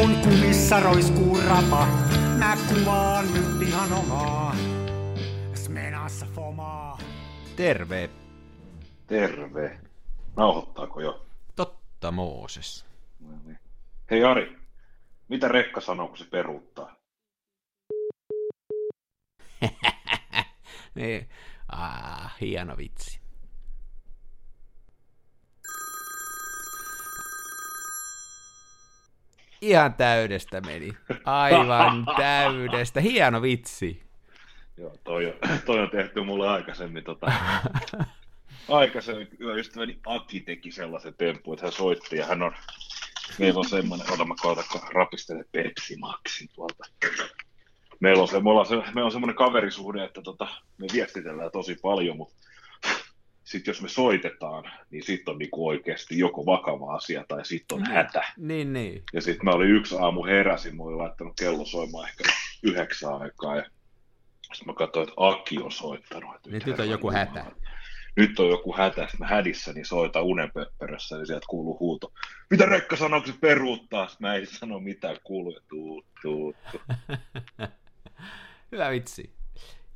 kun kumissa roiskuu rapa. Mä kuvaan nyt ihan omaa. Smenassa fomaa. Terve. Terve. Nauhoittaako jo? Totta, Mooses. No niin. Hei Ari, mitä rekka sanoo, kun se peruuttaa? niin. Ah, hieno vitsi. Ihan täydestä meni. Aivan täydestä. Hieno vitsi. Joo, toi, on- toi on tehty mulle aikaisemmin. Tota, aikaisemmin ystäväni Aki teki sellaisen tempun, että hän soitti ja hän on, meillä on semmoinen, ota mä koitan, kun rapistelen Pepsi Maxin tuolta. Meillä on, se, me se, meillä on semmoinen kaverisuhde, että tota, me viestitellään tosi paljon, mutta sitten jos me soitetaan, niin sitten on niinku oikeasti joko vakava asia tai sitten on hätä. Niin, niin. Ja sitten mä olin yksi aamu heräsin, mä olin laittanut kello soimaan ehkä yhdeksän aikaa ja sitten mä katsoin, että Aki on soittanut. Että Niin nyt on joku hätä. Nyt on joku hätä, sitten mä hädissä, niin soitan unenpöppörössä, niin sieltä kuuluu huuto. Mitä Rekka sanoo, kun se peruuttaa? Sitten mä en sano mitään, kuuluu ja tuu, tuu, tuu. Hyvä vitsi.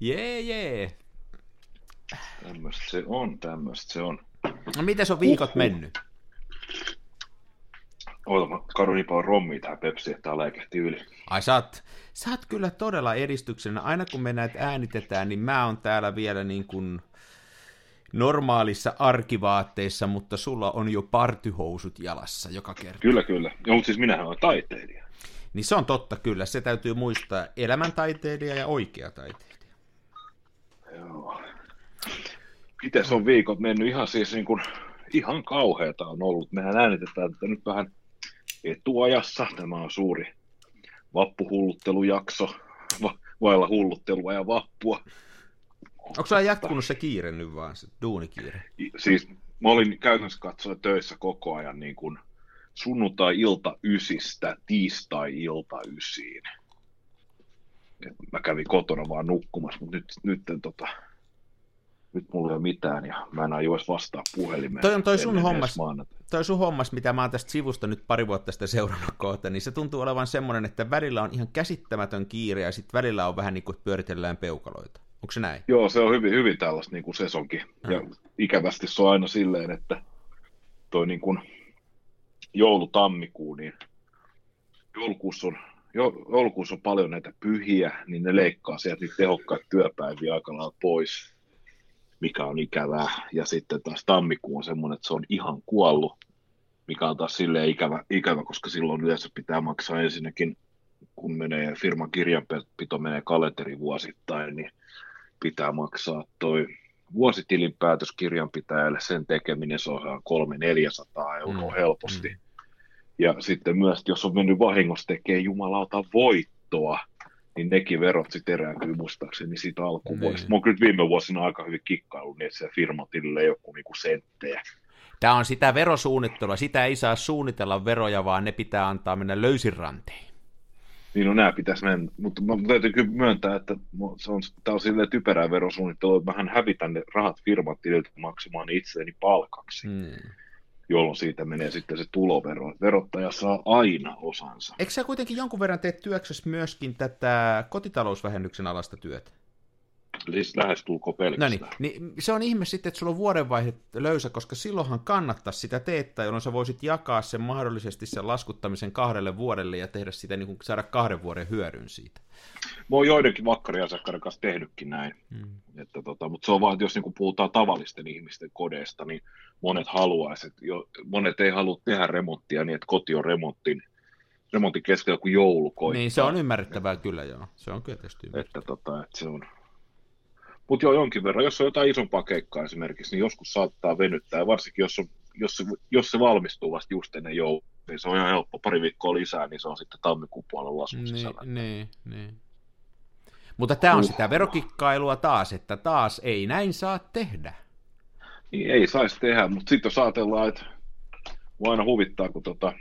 Jee, jee. Tämmöistä se on, tämmöistä se on. No miten on viikot Uhuh. mennyt? Oota, mä kadun niin paljon rommia tähän Pepsiin, että tää läikähti yli. Ai sä oot, sä oot kyllä todella edistyksenä. Aina kun me näitä äänitetään, niin mä oon täällä vielä niin kuin normaalissa arkivaatteissa, mutta sulla on jo partyhousut jalassa joka kerta. Kyllä, kyllä. Joo, mutta siis minähän olen taiteilija. Niin se on totta kyllä, se täytyy muistaa. Elämäntaiteilija ja oikea taiteilija. Joo. Miten on viikot mennyt? Ihan siis niin kuin, ihan kauheata on ollut. Mehän äänitetään tätä nyt vähän etuajassa. Tämä on suuri vappuhulluttelujakso. Va- vailla hulluttelua ja vappua. Onko sulla jatkunut se kiire nyt vaan, se duunikiire? Siis mä olin käytännössä katsoen töissä koko ajan niin kuin sunnuntai-ilta ysistä tiistai-ilta ysiin. Et mä kävin kotona vaan nukkumassa, mutta nyt, nyt, en, tota, nyt mulla ei ole mitään ja mä en aio edes vastaa puhelimeen. Toi on toi sun hommas. Toi sun hommas, mitä mä oon tästä sivusta nyt pari vuotta sitten seurannut kohta, niin se tuntuu olevan semmoinen, että välillä on ihan käsittämätön kiire ja sitten välillä on vähän niin kuin pyöritellään peukaloita. Onko se näin? Joo, se on hyvin, hyvin tällaista niin kuin sesonkin. Ja ikävästi se on aina silleen, että toi niin kuin joulu-tammikuu, niin joulukuussa on, jo, joulukuussa on paljon näitä pyhiä, niin ne leikkaa sieltä niitä tehokkaita työpäiviä aika lailla pois, mikä on ikävää. Ja sitten taas tammikuu on semmoinen, että se on ihan kuollut, mikä on taas silleen ikävä, ikävä koska silloin yleensä pitää maksaa ensinnäkin, kun menee firman kirjanpito menee kalenterivuosittain, niin pitää maksaa toi vuositilinpäätös kirjanpitäjälle, sen tekeminen se on 300-400 euroa Mm, helposti. mm. Ja sitten myös, jos on mennyt vahingossa tekee jumalauta voittoa, niin nekin verot sitten erääntyy muistaakseni siitä alkuvuodesta. Niin. Mä oon kyllä viime vuosina aika hyvin kikkailu, niin että se firmatilille ei ole kuin niinku senttejä. Tämä on sitä verosuunnittelua, sitä ei saa suunnitella veroja, vaan ne pitää antaa mennä löysin ranteen. Niin no nämä pitäisi mennä, mutta mä täytyy kyllä myöntää, että se on, tämä on silleen typerää verosuunnittelua, että mähän hävitän ne rahat firman tililtä maksamaan itseni palkaksi, mm. Hmm. Jolloin siitä menee sitten se tulovero. Verottaja saa aina osansa. Eikö sä kuitenkin jonkun verran teet työksessä myöskin tätä kotitalousvähennyksen alasta työtä? Siis lähestulkoon No pelkästään. niin, niin se on ihme sitten, että sulla on vuodenvaihe löysä, koska silloinhan kannattaisi sitä teettää, jolloin sä voisit jakaa sen mahdollisesti sen laskuttamisen kahdelle vuodelle ja tehdä sitä niin kuin saada kahden vuoden hyödyn siitä. Mä oon joidenkin makkariasiakkaiden kanssa tehnytkin näin. Mm. Että tota, mutta se on vaan, että jos niin puhutaan tavallisten ihmisten kodeista, niin monet haluaisivat, jo, monet ei halua tehdä remonttia niin, että koti on remontin, remontin keskellä kuin joulu koittaa. Niin, se on ymmärrettävää kyllä, joo. Se on kyllä tietysti. Että, tota, että se on. Mutta joo, jonkin verran. Jos on jotain isompaa keikkaa esimerkiksi, niin joskus saattaa venyttää. Varsinkin jos, on, jos, se, jos se valmistuu vasta just ennen joulua, niin se on ihan helppo. Pari viikkoa lisää, niin se on sitten tammikuun puolella laskun sisällä. Niin, niin, niin. Mutta tämä on Uh. sitä verokikkailua taas, että taas ei näin saa tehdä. Niin ei saisi tehdä, mutta sitten jos ajatellaan, että mua aina huvittaa, kun tota,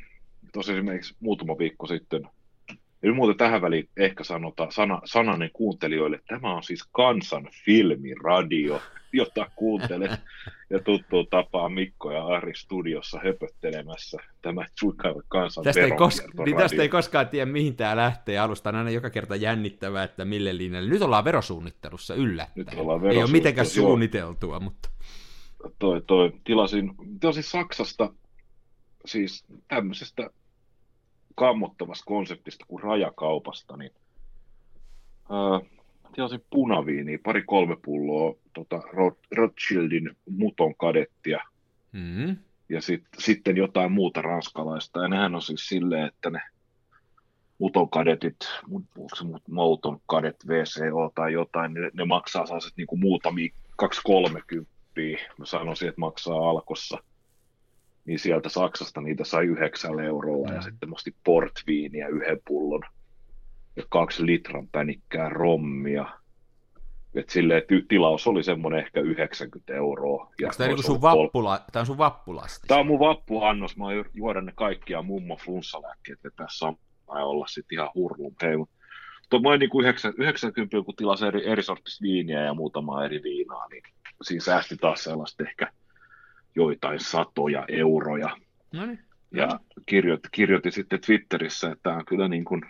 tuossa esimerkiksi muutama viikko sitten, ja nyt muuten tähän väliin ehkä sanota, sana, sananen kuuntelijoille, että tämä on siis kansan filmiradio, jota kuuntelet. Ja tuttuu tapaa Mikko ja Ari studiossa höpöttelemässä tämä Suikaiva kansan tästä ei, kos- niin tästä ei koskaan tiedä, mihin tämä lähtee. Alusta on aina joka kerta jännittävää, että mille linjalle. Nyt ollaan verosuunnittelussa yllättäen. Nyt ollaan ei ole mitenkään suunniteltua, mutta... Toi, toi, tilasin, tilasin Saksasta siis tämmöisestä kammottavasta konseptista kuin rajakaupasta, niin äh, tilasin punaviiniä, pari kolme pulloa tota, Rothschildin muton kadettia mm-hmm. ja sit, sitten jotain muuta ranskalaista. Ja nehän on siis silleen, että ne muton kadetit, onko se mouton kadet VCO tai jotain, ne, ne maksaa sellaiset niin muutamia 230 mä sanoisin, että maksaa alkossa – niin sieltä Saksasta niitä sai 9 eurolla mm. ja sitten musti portviiniä yhden pullon ja kaksi litran pänikkää rommia. Et silleen, että tilaus oli semmoinen ehkä 90 euroa. Ja Onko tämä niinku sun, vappula, tämä on sun vappulasti? Tämä on mun vappuannos. Mä juoda ne kaikkia mummo flunssalääkkeet tässä on olla sitten ihan hurlun. Hei, mutta mä niin kuin 90, kun tilasi eri, eri sortista viiniä ja muutama eri viinaa, niin siinä säästi taas sellaista ehkä joitain satoja euroja. No niin. Ja kirjoitti, kirjoitti sitten Twitterissä, että tämä on kyllä niin kuin,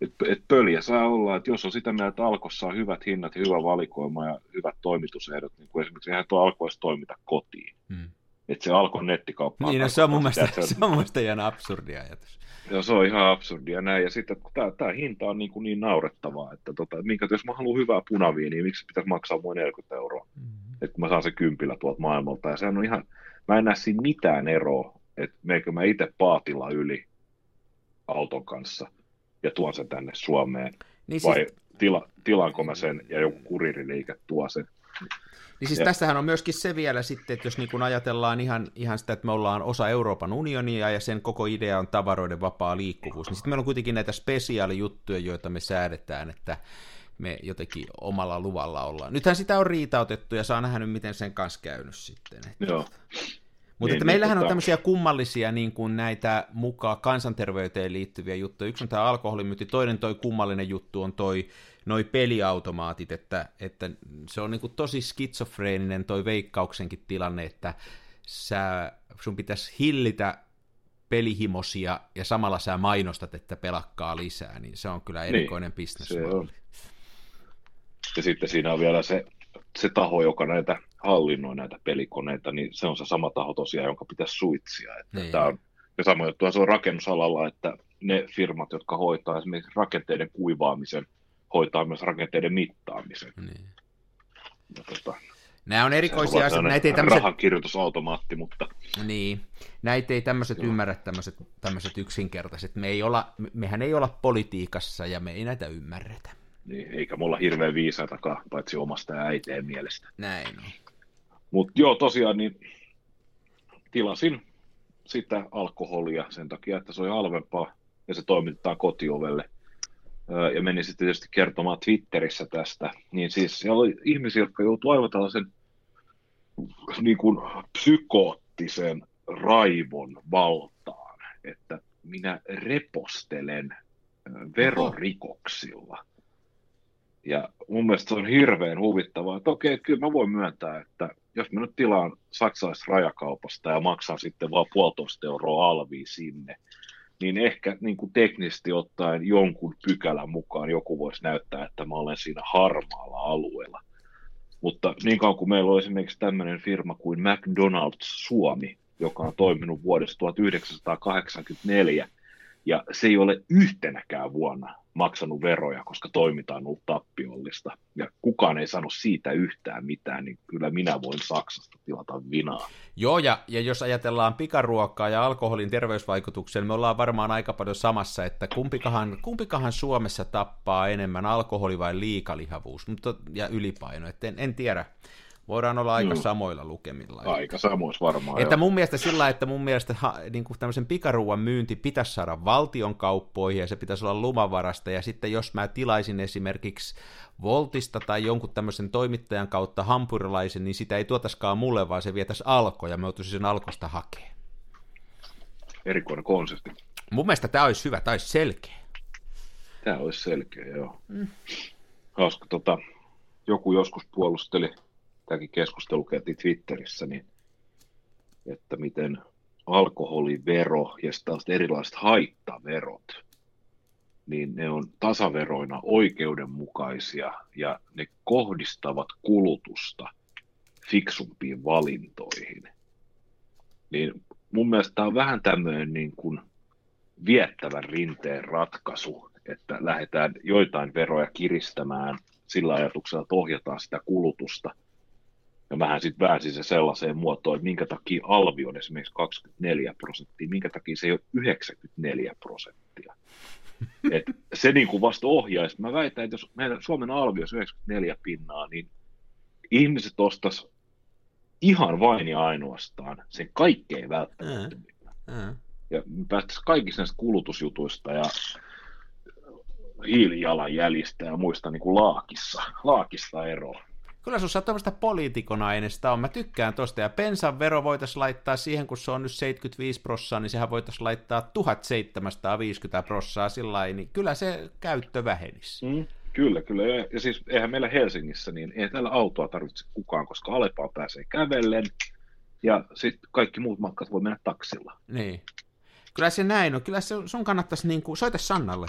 että et pöliä saa olla, että jos on sitä mieltä, että Alkossa on hyvät hinnat ja hyvä valikoima ja hyvät toimitusehdot, niin kuin esimerkiksi eihän tuo Alko edes toimita kotiin. Hmm. Että se Alkon nettikauppa Niin, no, se on mun mielestä, se on, se on mun mielestä ihan absurdi ajatus. Joo, se on ihan absurdia näin. Ja sitten tämä, tämä hinta on niin, kuin niin naurettavaa, että tota, minkä, jos mä haluan hyvää punaviiniä, niin miksi pitäisi maksaa mua 40 euroa? Hmm että kun mä saan se kympillä tuolta maailmalta. Ja sehän on ihan, mä en näe siinä mitään eroa, että meikö mä itse paatilla yli auton kanssa ja tuon sen tänne Suomeen. Niin siis... Vai tila, tilaanko mä sen ja joku kuririliike tuo sen. Niin siis ja. tässähän on myöskin se vielä sitten, että jos niin kun ajatellaan ihan, ihan sitä, että me ollaan osa Euroopan unionia ja sen koko idea on tavaroiden vapaa liikkuvuus, niin sitten meillä on kuitenkin näitä spesiaalijuttuja, joita me säädetään, että me jotenkin omalla luvalla ollaan. Nythän sitä on riitautettu ja saa nähdä nyt, miten sen kanssa käynyt sitten. Että... Joo. Mutta niin, että meillähän niin, on tämmöisiä kummallisia niin kuin näitä mukaan kansanterveyteen liittyviä juttuja. Yksi on tämä alkoholimyynti, toinen toi kummallinen juttu on toi noi peliautomaatit, että, että se on niin tosi skitsofreeninen toi veikkauksenkin tilanne, että sä, sun pitäisi hillitä pelihimosia ja samalla sä mainostat, että pelakkaa lisää, niin se on kyllä niin, erikoinen niin, bisnesmalli. Ja sitten siinä on vielä se, se taho, joka näitä hallinnoi näitä pelikoneita, niin se on se sama taho tosiaan, jonka pitäisi suitsia. Että niin. tämä on, ja sama juttu se on rakennusalalla, että ne firmat, jotka hoitaa esimerkiksi rakenteiden kuivaamisen, hoitaa myös rakenteiden mittaamisen. Niin. Ja tota, Nämä on erikoisia asioita. Näitä ei tämmöset... Rahankirjoitusautomaatti, mutta... Niin, näitä ei tämmöiset Joo. ymmärrä, tämmöiset, tämmöiset yksinkertaiset. Me ei olla, mehän ei olla politiikassa ja me ei näitä ymmärretä. Niin, eikä mulla hirveän viisaitakaan, paitsi omasta ja äiteen mielestä. Näin on. Mutta joo, tosiaan niin tilasin sitä alkoholia sen takia, että se oli halvempaa ja se toimitetaan kotiovelle. Ja menin sitten tietysti kertomaan Twitterissä tästä. Niin siis siellä oli ihmisiä, jotka joutuivat aivan tällaisen niin kuin psykoottisen raivon valtaan, että minä repostelen verorikoksilla. Ja mun mielestä se on hirveän huvittavaa, että okei, kyllä mä voin myöntää, että jos mä nyt tilaan saksalaisesta rajakaupasta ja maksan sitten vaan puolitoista euroa alviin sinne, niin ehkä niin kuin teknisesti ottaen jonkun pykälän mukaan joku voisi näyttää, että mä olen siinä harmaalla alueella. Mutta niin kauan kuin meillä on esimerkiksi tämmöinen firma kuin McDonald's Suomi, joka on toiminut vuodesta 1984, ja se ei ole yhtenäkään vuonna maksanut veroja, koska toiminta on ollut tappiollista. Ja kukaan ei sano siitä yhtään mitään, niin kyllä minä voin Saksasta tilata vinaa. Joo, ja, ja jos ajatellaan pikaruokkaa ja alkoholin terveysvaikutuksia, niin me ollaan varmaan aika paljon samassa, että kumpikahan, kumpikahan Suomessa tappaa enemmän, alkoholi vai liikalihavuus mutta, ja ylipaino, että en, en tiedä voidaan olla aika mm. samoilla lukemilla. Aika samoissa varmaan. Että jo. mun mielestä sillä, että mun mielestä ha, niin kuin tämmöisen pikaruuan myynti pitäisi saada valtion kauppoihin ja se pitäisi olla lumavarasta. Ja sitten jos mä tilaisin esimerkiksi Voltista tai jonkun tämmöisen toimittajan kautta hampurilaisen, niin sitä ei tuotaskaan mulle, vaan se vietäisi alko ja mä joutuisin sen alkosta hakemaan. Erikoinen konsepti. Mun mielestä tämä olisi hyvä, tämä olisi selkeä. Tämä olisi selkeä, joo. Mm. Hauska, tota, joku joskus puolusteli tämäkin keskustelu käytiin Twitterissä, niin että miten alkoholivero ja sitten erilaiset haittaverot, niin ne on tasaveroina oikeudenmukaisia ja ne kohdistavat kulutusta fiksumpiin valintoihin. Niin mun mielestä tämä on vähän tämmöinen niin kuin viettävän rinteen ratkaisu, että lähdetään joitain veroja kiristämään sillä ajatuksella, että ohjataan sitä kulutusta. Ja vähän sitten väänsin se sellaiseen muotoon, että minkä takia alvi on esimerkiksi 24 prosenttia, minkä takia se ei ole 94 prosenttia. Et se niin kuin vasta ohjaisi. Mä väitän, että jos meidän Suomen alvi olisi 94 pinnaa, niin ihmiset ostas ihan vain ja ainoastaan sen kaikkein välttämättömimmän. Mm. Ja päästäisiin kaikista näistä kulutusjutuista ja hiilijalanjäljistä ja muista niin kuin laakissa, laakista eroa. Kyllä sun tämmöistä poliitikon aineesta on. Mä tykkään tosta. Ja pensan vero voitaisiin laittaa siihen, kun se on nyt 75 prossaa, niin sehän voitaisiin laittaa 1750 prossaa sillä niin kyllä se käyttö vähenisi. Mm, kyllä, kyllä. Ja, siis eihän meillä Helsingissä, niin ei täällä autoa tarvitse kukaan, koska Alepaan pääsee kävellen, ja sitten kaikki muut matkat voi mennä taksilla. Niin. Kyllä se näin on. Kyllä se, sun kannattaisi, niin kuin, soita Sannalle.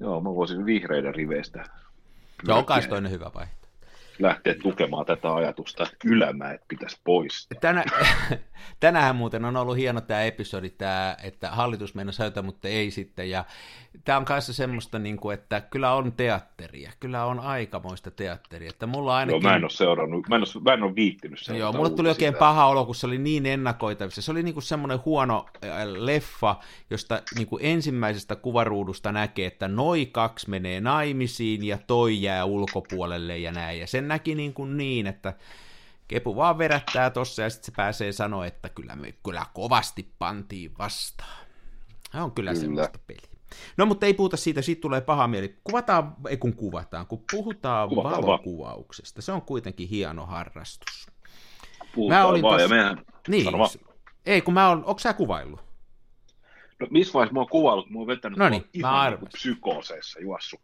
Joo, mä voisin vihreiden riveistä. Joo, kai toinen hyvä vaihtoehto lähteä tukemaan tätä ajatusta, että ylämäet pitäisi poistaa. Tänä, tänään muuten on ollut hieno tämä episodi, tämä, että hallitus meinasi höitä, mutta ei sitten. Ja tämä on kanssa semmoista, niin kuin, että kyllä on teatteria, kyllä on aikamoista teatteria. Että mulla ainakin... Joo, mä en ole seurannut, mä en ole, mä en ole viittinyt Joo, mulle tuli oikein sitä. paha olo, kun se oli niin ennakoitavissa. Se oli niin kuin semmoinen huono äh, leffa, josta niin kuin ensimmäisestä kuvaruudusta näkee, että noi kaksi menee naimisiin ja toi jää ulkopuolelle ja näin. Ja sen näki niin, kuin niin että Kepu vaan verättää tossa ja sitten se pääsee sanoa, että kyllä me kyllä kovasti pantiin vastaan. Se on kyllä, kyllä. semmoista peliä. No mutta ei puhuta siitä, siitä tulee paha mieli. Kuvataan, ei kun kuvataan, kun puhutaan kuvataan valokuvauksesta. Va. Se on kuitenkin hieno harrastus. Puhutaan mä olin vaan, tossa... ja mehän... Niin, ei kun mä oon, onko sä kuvaillut? No missä vaiheessa mä oon kuvaillut, mä oon vetänyt no niin, ihan niin psykooseissa juossut.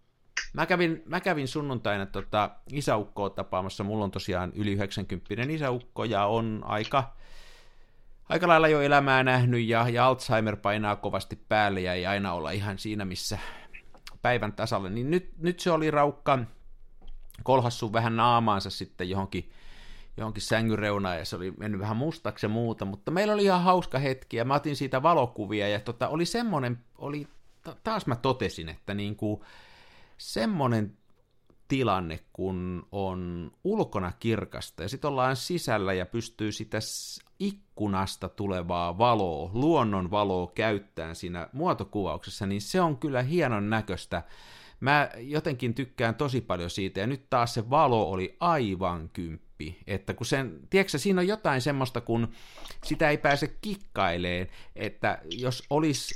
Mä kävin, mä kävin sunnuntaina tota, isäukkoa tapaamassa. Mulla on tosiaan yli 90 isäukko ja on aika, aika lailla jo elämää nähnyt ja, ja Alzheimer painaa kovasti päälle ja ei aina olla ihan siinä, missä päivän tasalle. Niin nyt, nyt se oli raukka kolhassu vähän naamaansa sitten johonkin, johonkin sängyn reunaan ja se oli mennyt vähän mustaksi ja muuta, mutta meillä oli ihan hauska hetki ja mä otin siitä valokuvia ja tota, oli semmoinen, oli, taas mä totesin, että niin kuin, semmoinen tilanne, kun on ulkona kirkasta ja sitten ollaan sisällä ja pystyy sitä ikkunasta tulevaa valoa, luonnon valoa käyttämään siinä muotokuvauksessa, niin se on kyllä hienon näköistä. Mä jotenkin tykkään tosi paljon siitä, ja nyt taas se valo oli aivan kymppi, että kun sen, tiedätkö, siinä on jotain semmoista, kun sitä ei pääse kikkaileen, että jos olisi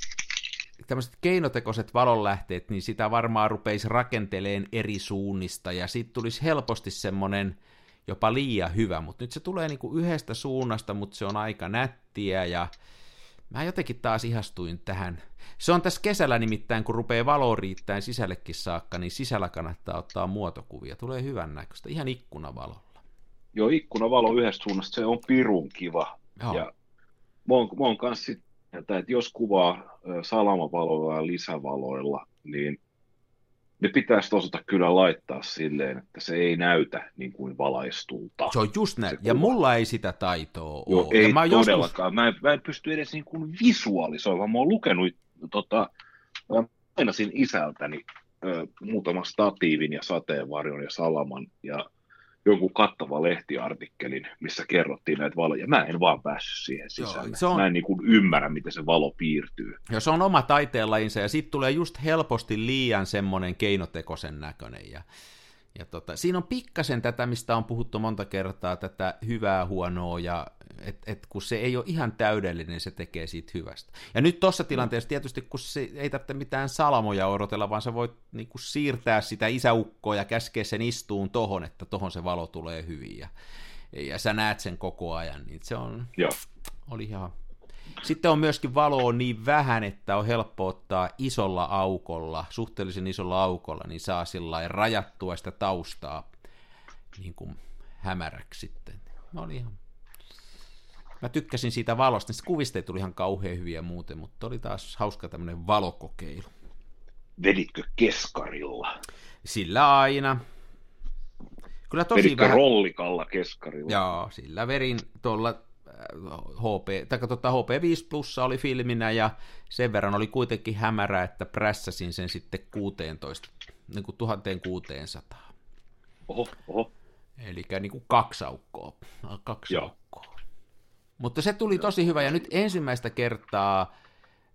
tämmöiset keinotekoiset valonlähteet, niin sitä varmaan rupeisi rakenteleen eri suunnista, ja sitten tulisi helposti semmoinen jopa liian hyvä, mutta nyt se tulee niinku yhdestä suunnasta, mutta se on aika nättiä, ja mä jotenkin taas ihastuin tähän. Se on tässä kesällä nimittäin, kun rupeaa valo riittäen sisällekin saakka, niin sisällä kannattaa ottaa muotokuvia. Tulee hyvän näköistä, ihan ikkunavalolla. Joo, ikkunavalo yhdestä suunnasta, se on pirun kiva. Joo. Ja mä oon, mä oon kanssa että, että jos kuvaa salamavaloilla ja lisävaloilla, niin ne pitäisi osata kyllä laittaa silleen, että se ei näytä niin kuin valaistulta. Se on just näin, ja mulla ei sitä taitoa Joo, ole. Ei mä todellakaan, joskus... mä, en, mä en pysty edes niin kuin visualisoimaan, mä oon lukenut tota, ainasin isältäni ö, muutama statiivin ja sateenvarjon ja salaman, ja jonkun kattava lehtiartikkelin, missä kerrottiin näitä valoja. Mä en vaan päässyt siihen sisälle. Joo, se on... Mä en niin kuin ymmärrä, miten se valo piirtyy. Ja se on oma taiteenlajinsa, ja sitten tulee just helposti liian semmoinen keinotekoisen näköinen. Ja ja tota, siinä on pikkasen tätä, mistä on puhuttu monta kertaa, tätä hyvää, huonoa, ja et, et kun se ei ole ihan täydellinen, se tekee siitä hyvästä. Ja nyt tuossa tilanteessa tietysti, kun se ei tarvitse mitään salamoja odotella, vaan sä voit niin kuin, siirtää sitä isäukkoa ja käskeä sen istuun tohon, että tohon se valo tulee hyvin, ja, ja sä näet sen koko ajan, niin se on, Joo. oli ihan sitten on myöskin valoa niin vähän, että on helppo ottaa isolla aukolla, suhteellisen isolla aukolla, niin saa sillä rajattua sitä taustaa niin kuin hämäräksi sitten. Mä olin ihan... Mä tykkäsin siitä valosta, niin kuvista ei tuli ihan kauhean hyviä muuten, mutta oli taas hauska tämmöinen valokokeilu. Veditkö keskarilla? Sillä aina. Kyllä tosi Veditkö vähän... rollikalla keskarilla? Joo, sillä verin tuolla HP, tai tota HP5 Plussa oli filminä ja sen verran oli kuitenkin hämärä, että prässäsin sen sitten 16, niin kuin 1600. Oho, oho. Eli niin kuin kaksi aukkoa. Kaksi Joo. aukkoa. Mutta se tuli tosi hyvä, ja nyt ensimmäistä kertaa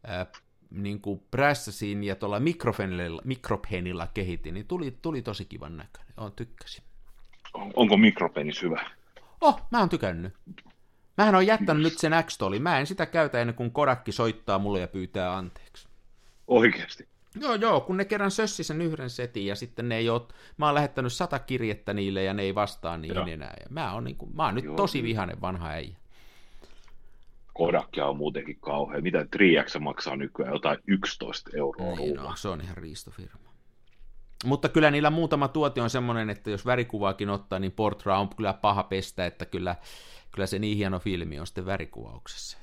äh, niin kuin prässäsin ja tuolla mikropenilla, mikropenilla kehitin, niin tuli, tuli tosi kivan näköinen. Olen tykkäsin. Onko mikropenis hyvä? Oh, mä oon tykännyt. Mähän on jättänyt nyt sen x Mä en sitä käytä ennen kuin Kodakki soittaa mulle ja pyytää anteeksi. Oikeasti. Joo, joo, kun ne kerran sössi sen yhden setin ja sitten ne ei ole, mä oon lähettänyt sata kirjettä niille ja ne ei vastaa niihin Joo. enää. Ja mä oon, niin kuin, mä oon nyt Joo, tosi vihainen vanha äijä. Kodakia on muutenkin kauhean. Mitä 3 maksaa nykyään? Jotain 11 euroa Niin, ruuva. no, se on ihan riistofirma. Mutta kyllä niillä muutama tuote on semmoinen, että jos värikuvaakin ottaa, niin Portra on kyllä paha pestä, että kyllä, kyllä se niin hieno filmi on sitten värikuvauksessa.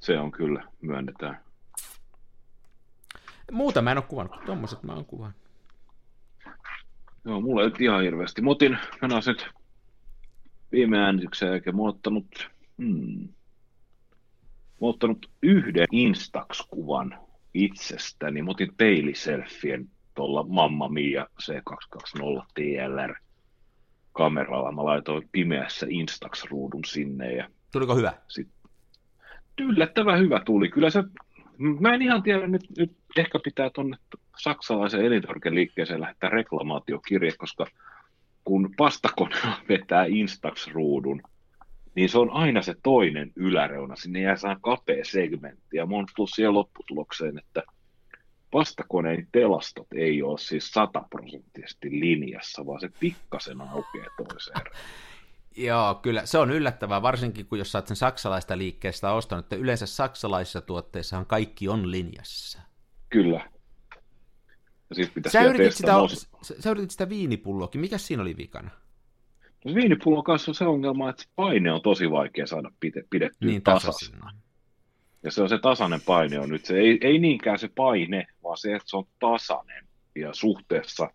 Se on kyllä, myönnetään. Muuta mä en ole kuvannut, kun tommoset mä oon kuvannut. Joo, mulla ei ihan hirveästi. Mä otin, mä nyt viime äänityksen jälkeen, mä oon ottanut, hmm, mä oon ottanut yhden Instax-kuvan itsestäni. Mä otin peiliselfien tuolla Mamma Mia C220 TLR kameralla. Mä laitoin pimeässä Instax-ruudun sinne ja Tuliko hyvä? yllättävän hyvä tuli. Kyllä se, mä en ihan tiedä, nyt, nyt ehkä pitää tuonne saksalaisen elintarvikeliikkeeseen lähettää reklamaatiokirje, koska kun pastakone vetää Instax-ruudun, niin se on aina se toinen yläreuna. Sinne jää saa kapea segmentti. Ja mä oon tullut siihen lopputulokseen, että pastakoneen telastot ei ole siis sataprosenttisesti linjassa, vaan se pikkasen aukeaa toiseen. Joo, kyllä se on yllättävää, varsinkin kun jos sä oot sen saksalaista liikkeestä ostanut, että yleensä saksalaisissa tuotteissahan kaikki on linjassa. Kyllä. Ja pitäisi Sä yritit, sitä, mos- sä, sä yritit sitä viinipulloakin, mikä siinä oli vikana? No viinipullon kanssa on se ongelma, että paine on tosi vaikea saada pide, pidettyä Niin tasaisena. tasaisin. Ja se on se tasainen paine on nyt. Se ei, ei niinkään se paine, vaan se, että se on tasainen. Ja suhteessa,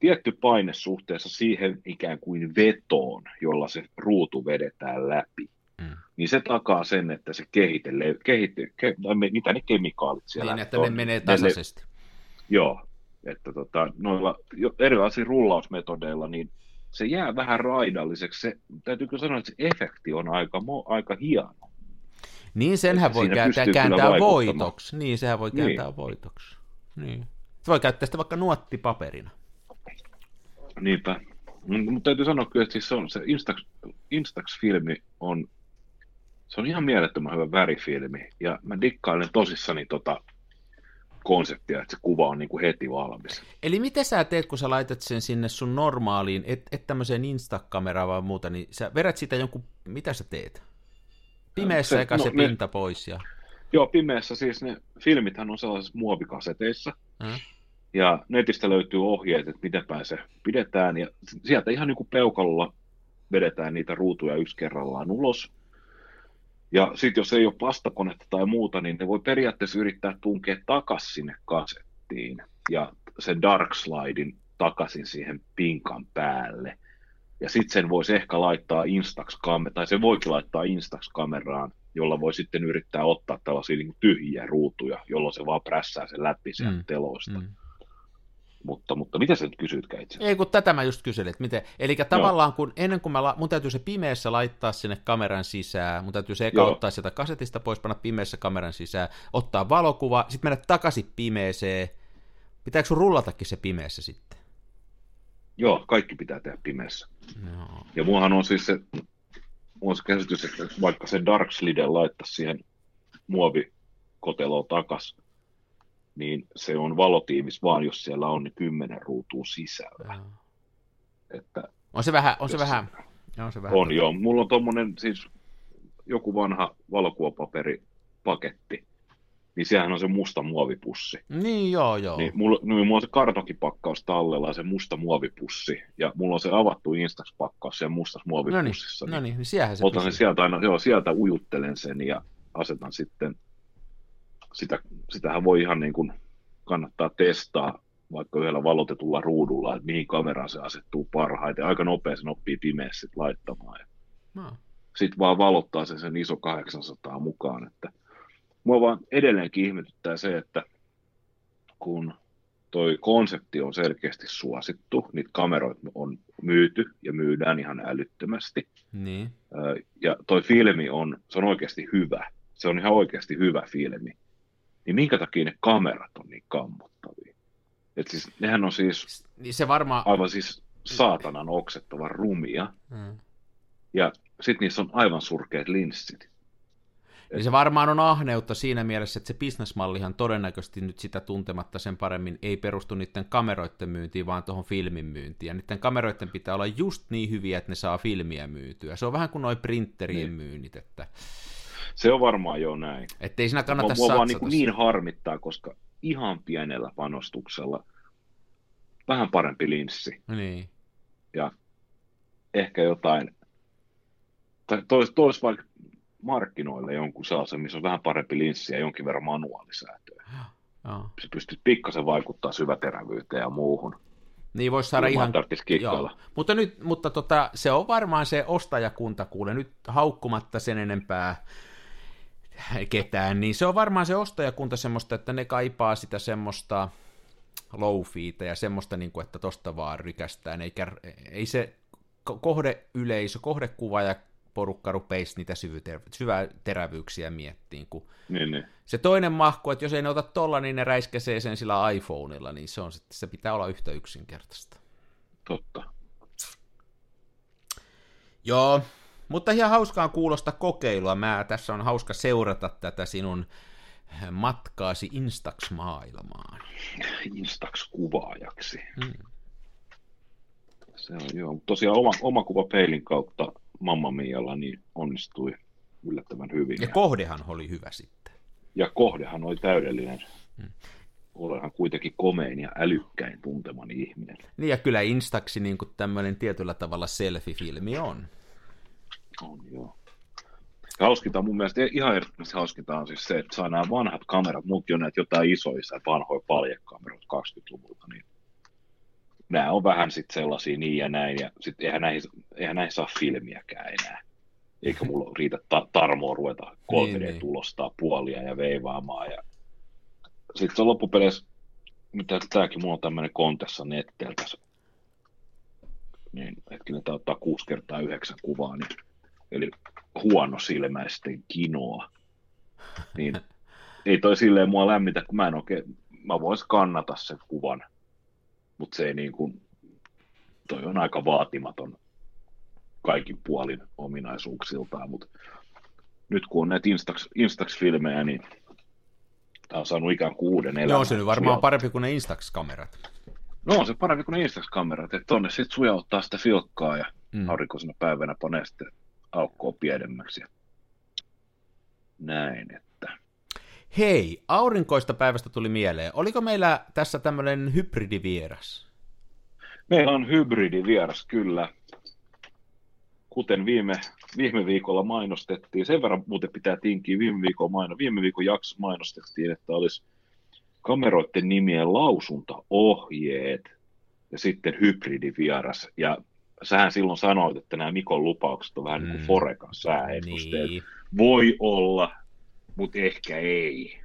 tietty paine suhteessa siihen ikään kuin vetoon, jolla se ruutu vedetään läpi. Mm. Niin se takaa sen, että se kehitelle, kehite, ke, tai me- mitä ne kemikaalit siellä Niin, että on, ne menee tasaisesti. Joo, että tota, noilla jo- erilaisilla rullausmetodeilla, niin se jää vähän raidalliseksi. Se, täytyykö sanoa, että se efekti on aika, aika hieno. Niin, senhän voi kääntää, kääntää voitoksi. Niin, sehän voi Niin. kääntää voitoksi. Niin. Se voi käyttää sitä vaikka nuottipaperina. Niinpä. Mutta täytyy sanoa kyllä, että siis se, on, se Instax, Instax-filmi on, se on ihan mielettömän hyvä värifilmi. Ja mä dikkailen tosissani tota konseptia, että se kuva on niin kuin heti valmis. Eli mitä sä teet, kun sä laitat sen sinne sun normaaliin, et, et tämmöiseen Insta-kameraan vai muuta, niin sä vedät sitä jonkun, mitä sä teet? Pimeässä Se- eka no se ne- pinta pois ja... Joo, pimeässä siis ne filmithän on sellaisissa muovikaseteissa. Äh? Ja netistä löytyy ohjeet, että miten päin se pidetään. Ja sieltä ihan niin kuin peukalolla vedetään niitä ruutuja yksi kerrallaan ulos. Ja sitten jos ei ole pastakonetta tai muuta, niin ne voi periaatteessa yrittää tunkea takaisin sinne kasettiin. Ja sen dark slidein takaisin siihen pinkan päälle. Ja sitten sen voisi ehkä laittaa Instax-kameraan, tai se voikin laittaa Instax-kameraan, jolla voi sitten yrittää ottaa tällaisia niin tyhjiä ruutuja, jolloin se vaan prässää sen läpi sieltä Mm, teloista. Mm. Mutta, mutta mitä sä nyt kysytkään itse? Ei, kun tätä mä just kyselin, että miten, eli tavallaan kun ennen kuin mä, la, mun täytyy se pimeässä laittaa sinne kameran sisään, mun täytyy se eka Joo. ottaa sieltä kasetista pois, panna pimeässä kameran sisään, ottaa valokuva, sitten mennä takaisin pimeeseen, pitääkö sun rullatakin se pimeässä sitten? Joo, kaikki pitää tehdä pimeässä. No. Ja muahan on siis se, on se käsitys, että vaikka se dark slide laittaisi siihen muovikoteloon takas, niin se on valotiivis vaan, jos siellä on ne kymmenen ruutua sisällä. Joo. Että On se vähän, on se vähän, on se vähän. on joo. Mulla on tommonen siis joku vanha valokuvapaperipaketti, niin sehän on se musta muovipussi. Niin, joo, joo. Niin mulla, niin mulla on se kartonkipakkaus tallella ja se musta muovipussi, ja mulla on se avattu Instax-pakkaus siellä mustassa muovipussissa. No niin, niin siellähän se Otan sen sieltä aina, joo, sieltä ujuttelen sen ja asetan sitten, sitä, sitähän voi ihan niin kuin kannattaa testaa vaikka yhdellä valotetulla ruudulla, että mihin kameraan se asettuu parhaiten. Aika nopea sen oppii pimeässä sit laittamaan. Ja No. sitten vaan valottaa sen, sen iso 800 mukaan. Että mua vaan edelleenkin ihmetyttää se, että kun toi konsepti on selkeästi suosittu, niitä kameroita on myyty ja myydään ihan älyttömästi. Niin. Ja toi filmi on, se on oikeasti hyvä. Se on ihan oikeasti hyvä filmi. Niin minkä takia ne kamerat on niin kammottavia? Et siis, nehän on siis Niin se varmaan... aivan siis saatanan oksettavan rumia. Mm. Ja sitten niissä on aivan surkeat linssit. Niin se varmaan on ahneutta siinä mielessä, että se bisnesmallihan todennäköisesti nyt sitä tuntematta sen paremmin ei perustu niiden kameroiden myyntiin, vaan tuohon filmin myyntiin. Ja niiden kameroiden pitää olla just niin hyviä, että ne saa filmiä myytyä. Se on vähän kuin noin printerien Niin. myynnit, että Se on varmaan jo näin. ettei siinä kannata Mua, mua vaan satsata. niin, niin harmittaa, koska ihan pienellä panostuksella vähän parempi linssi niin. ja ehkä jotain, tai tois, tois vaikka markkinoille jonkun sellaisen, missä on vähän parempi linssi ja jonkin verran manuaalisäätöä. Joo. Se pystyt pikkasen vaikuttaa syväterävyyteen ja muuhun. Niin voisi saada Ilman ihan... kikkailla. Mutta, nyt, mutta tota, se on varmaan se ostajakunta, kuule nyt haukkumatta sen enempää ketään, niin se on varmaan se ostajakunta semmoista, että ne kaipaa sitä semmoista low ja semmoista, niin kuin, että tosta vaan rykästään, eikä, ei se ko- kohdeyleisö, kohdekuva ja porukka rupeisi niitä syvyter- syväterävyyksiä miettiin, kun Niin, niin. se toinen mahku, että jos ei ne ota tolla, niin ne räiskäsee sen sillä iPhoneilla, niin se on sitten, se pitää olla yhtä yksinkertaista. Totta. Joo, mutta ihan hauskaa kuulosta kokeilua. Mä tässä on hauska seurata tätä sinun matkaasi Instax-maailmaan. Instax-kuvaajaksi. Mm. Se on joo. Tosiaan oma, oma kuva peilin kautta Mamma Mialla niin onnistui yllättävän hyvin. Ja kohdehan oli hyvä sitten. ja kohdehan oli täydellinen. Olenhan kuitenkin komein ja älykkäin tuntemani ihminen. Niin ja kyllä Instaxi niin kuin tämmöinen tietyllä tavalla selfie-filmi on. On joo. Ja hauskinta on mun mielestä ihan ehdottomasti hauskinta on siis se, että saa nämä vanhat kamerat, mulki on näitä jotain isoja vanhoja paljekameroita 20-luvulta, niin nämä on vähän sitten sellaisia niin ja näin, ja sitten eihän näihin, eihän näihin saa filmiäkään enää. Eikä mulla riitä ta- tarmoa ruveta 3 Niin, niin. tulostaa puolia ja veivaamaan. Ja... Sitten se on loppupeleissä, mitä tämäkin mulla on tämmöinen kontessa netteellä tässä. Niin hetkinen, tämä ottaa 6 kertaa 9 kuvaa, niin, eli huono silmäisten kinoa. Niin ei toi silleen mua lämmitä, kun mä en oikein, mä vois kannata sen kuvan, mutta se ei niin kuin, toi on aika vaatimaton kaikin puolin ominaisuuksiltaan, mutta nyt kun on näitä Instax, Instax-filmejä, niin tämä on saanut ikään kuin uuden elämän. Joo, se nyt varmaan Suja- parempi kuin ne Instax-kamerat. No on se parempi kuin ne Instax-kamerat, että tonne sitten sujauttaa sitä filkkaa ja Mm. mm. aurinkoisena päivänä panee sitten aukkoa pienemmäksi. Ja näin, että Hei, aurinkoista päivästä tuli mieleen. Oliko meillä tässä tämmöinen hybridivieras? Meillä on hybridivieras kyllä. Kuten viime, viime viikolla mainostettiin, sen verran muuten pitää tinkiä viime viikon maino. Viime viikon jakso mainostettiin, että olisi kameroiden nimien lausuntaohjeet ja sitten hybridivieras. Ja sähän silloin sanoit, että nämä Mikon lupaukset on vähän niin Mm. kuin Forekan sääennusteet. Niin. Voi olla, mutta ehkä ei.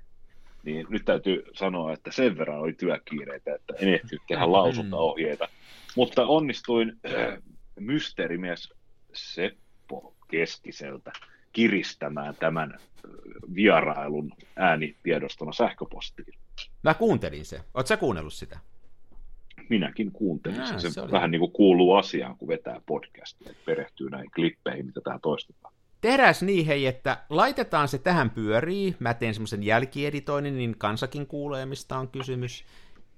Niin nyt täytyy sanoa, että sen verran oli työkiireitä, että en ehtinyt tehdä lausuntaohjeita. Mutta onnistuin äh, mysteerimies Seppo Keskiseltä kiristämään tämän äh, vierailun äänitiedostona sähköpostiin. Mä kuuntelin se. Oot sä kuunnellut sitä? Minäkin kuuntelin Jaa, sen. Se, se oli- vähän niin kuin kuuluu asiaan, kun vetää podcastia, että perehtyy näihin klippeihin, mitä tähän toistetaan. Tehdääs niin, hei, että laitetaan se tähän pyöriin. Mä teen semmoisen jälkieditoinnin, niin kansakin kuulee, mistä on kysymys.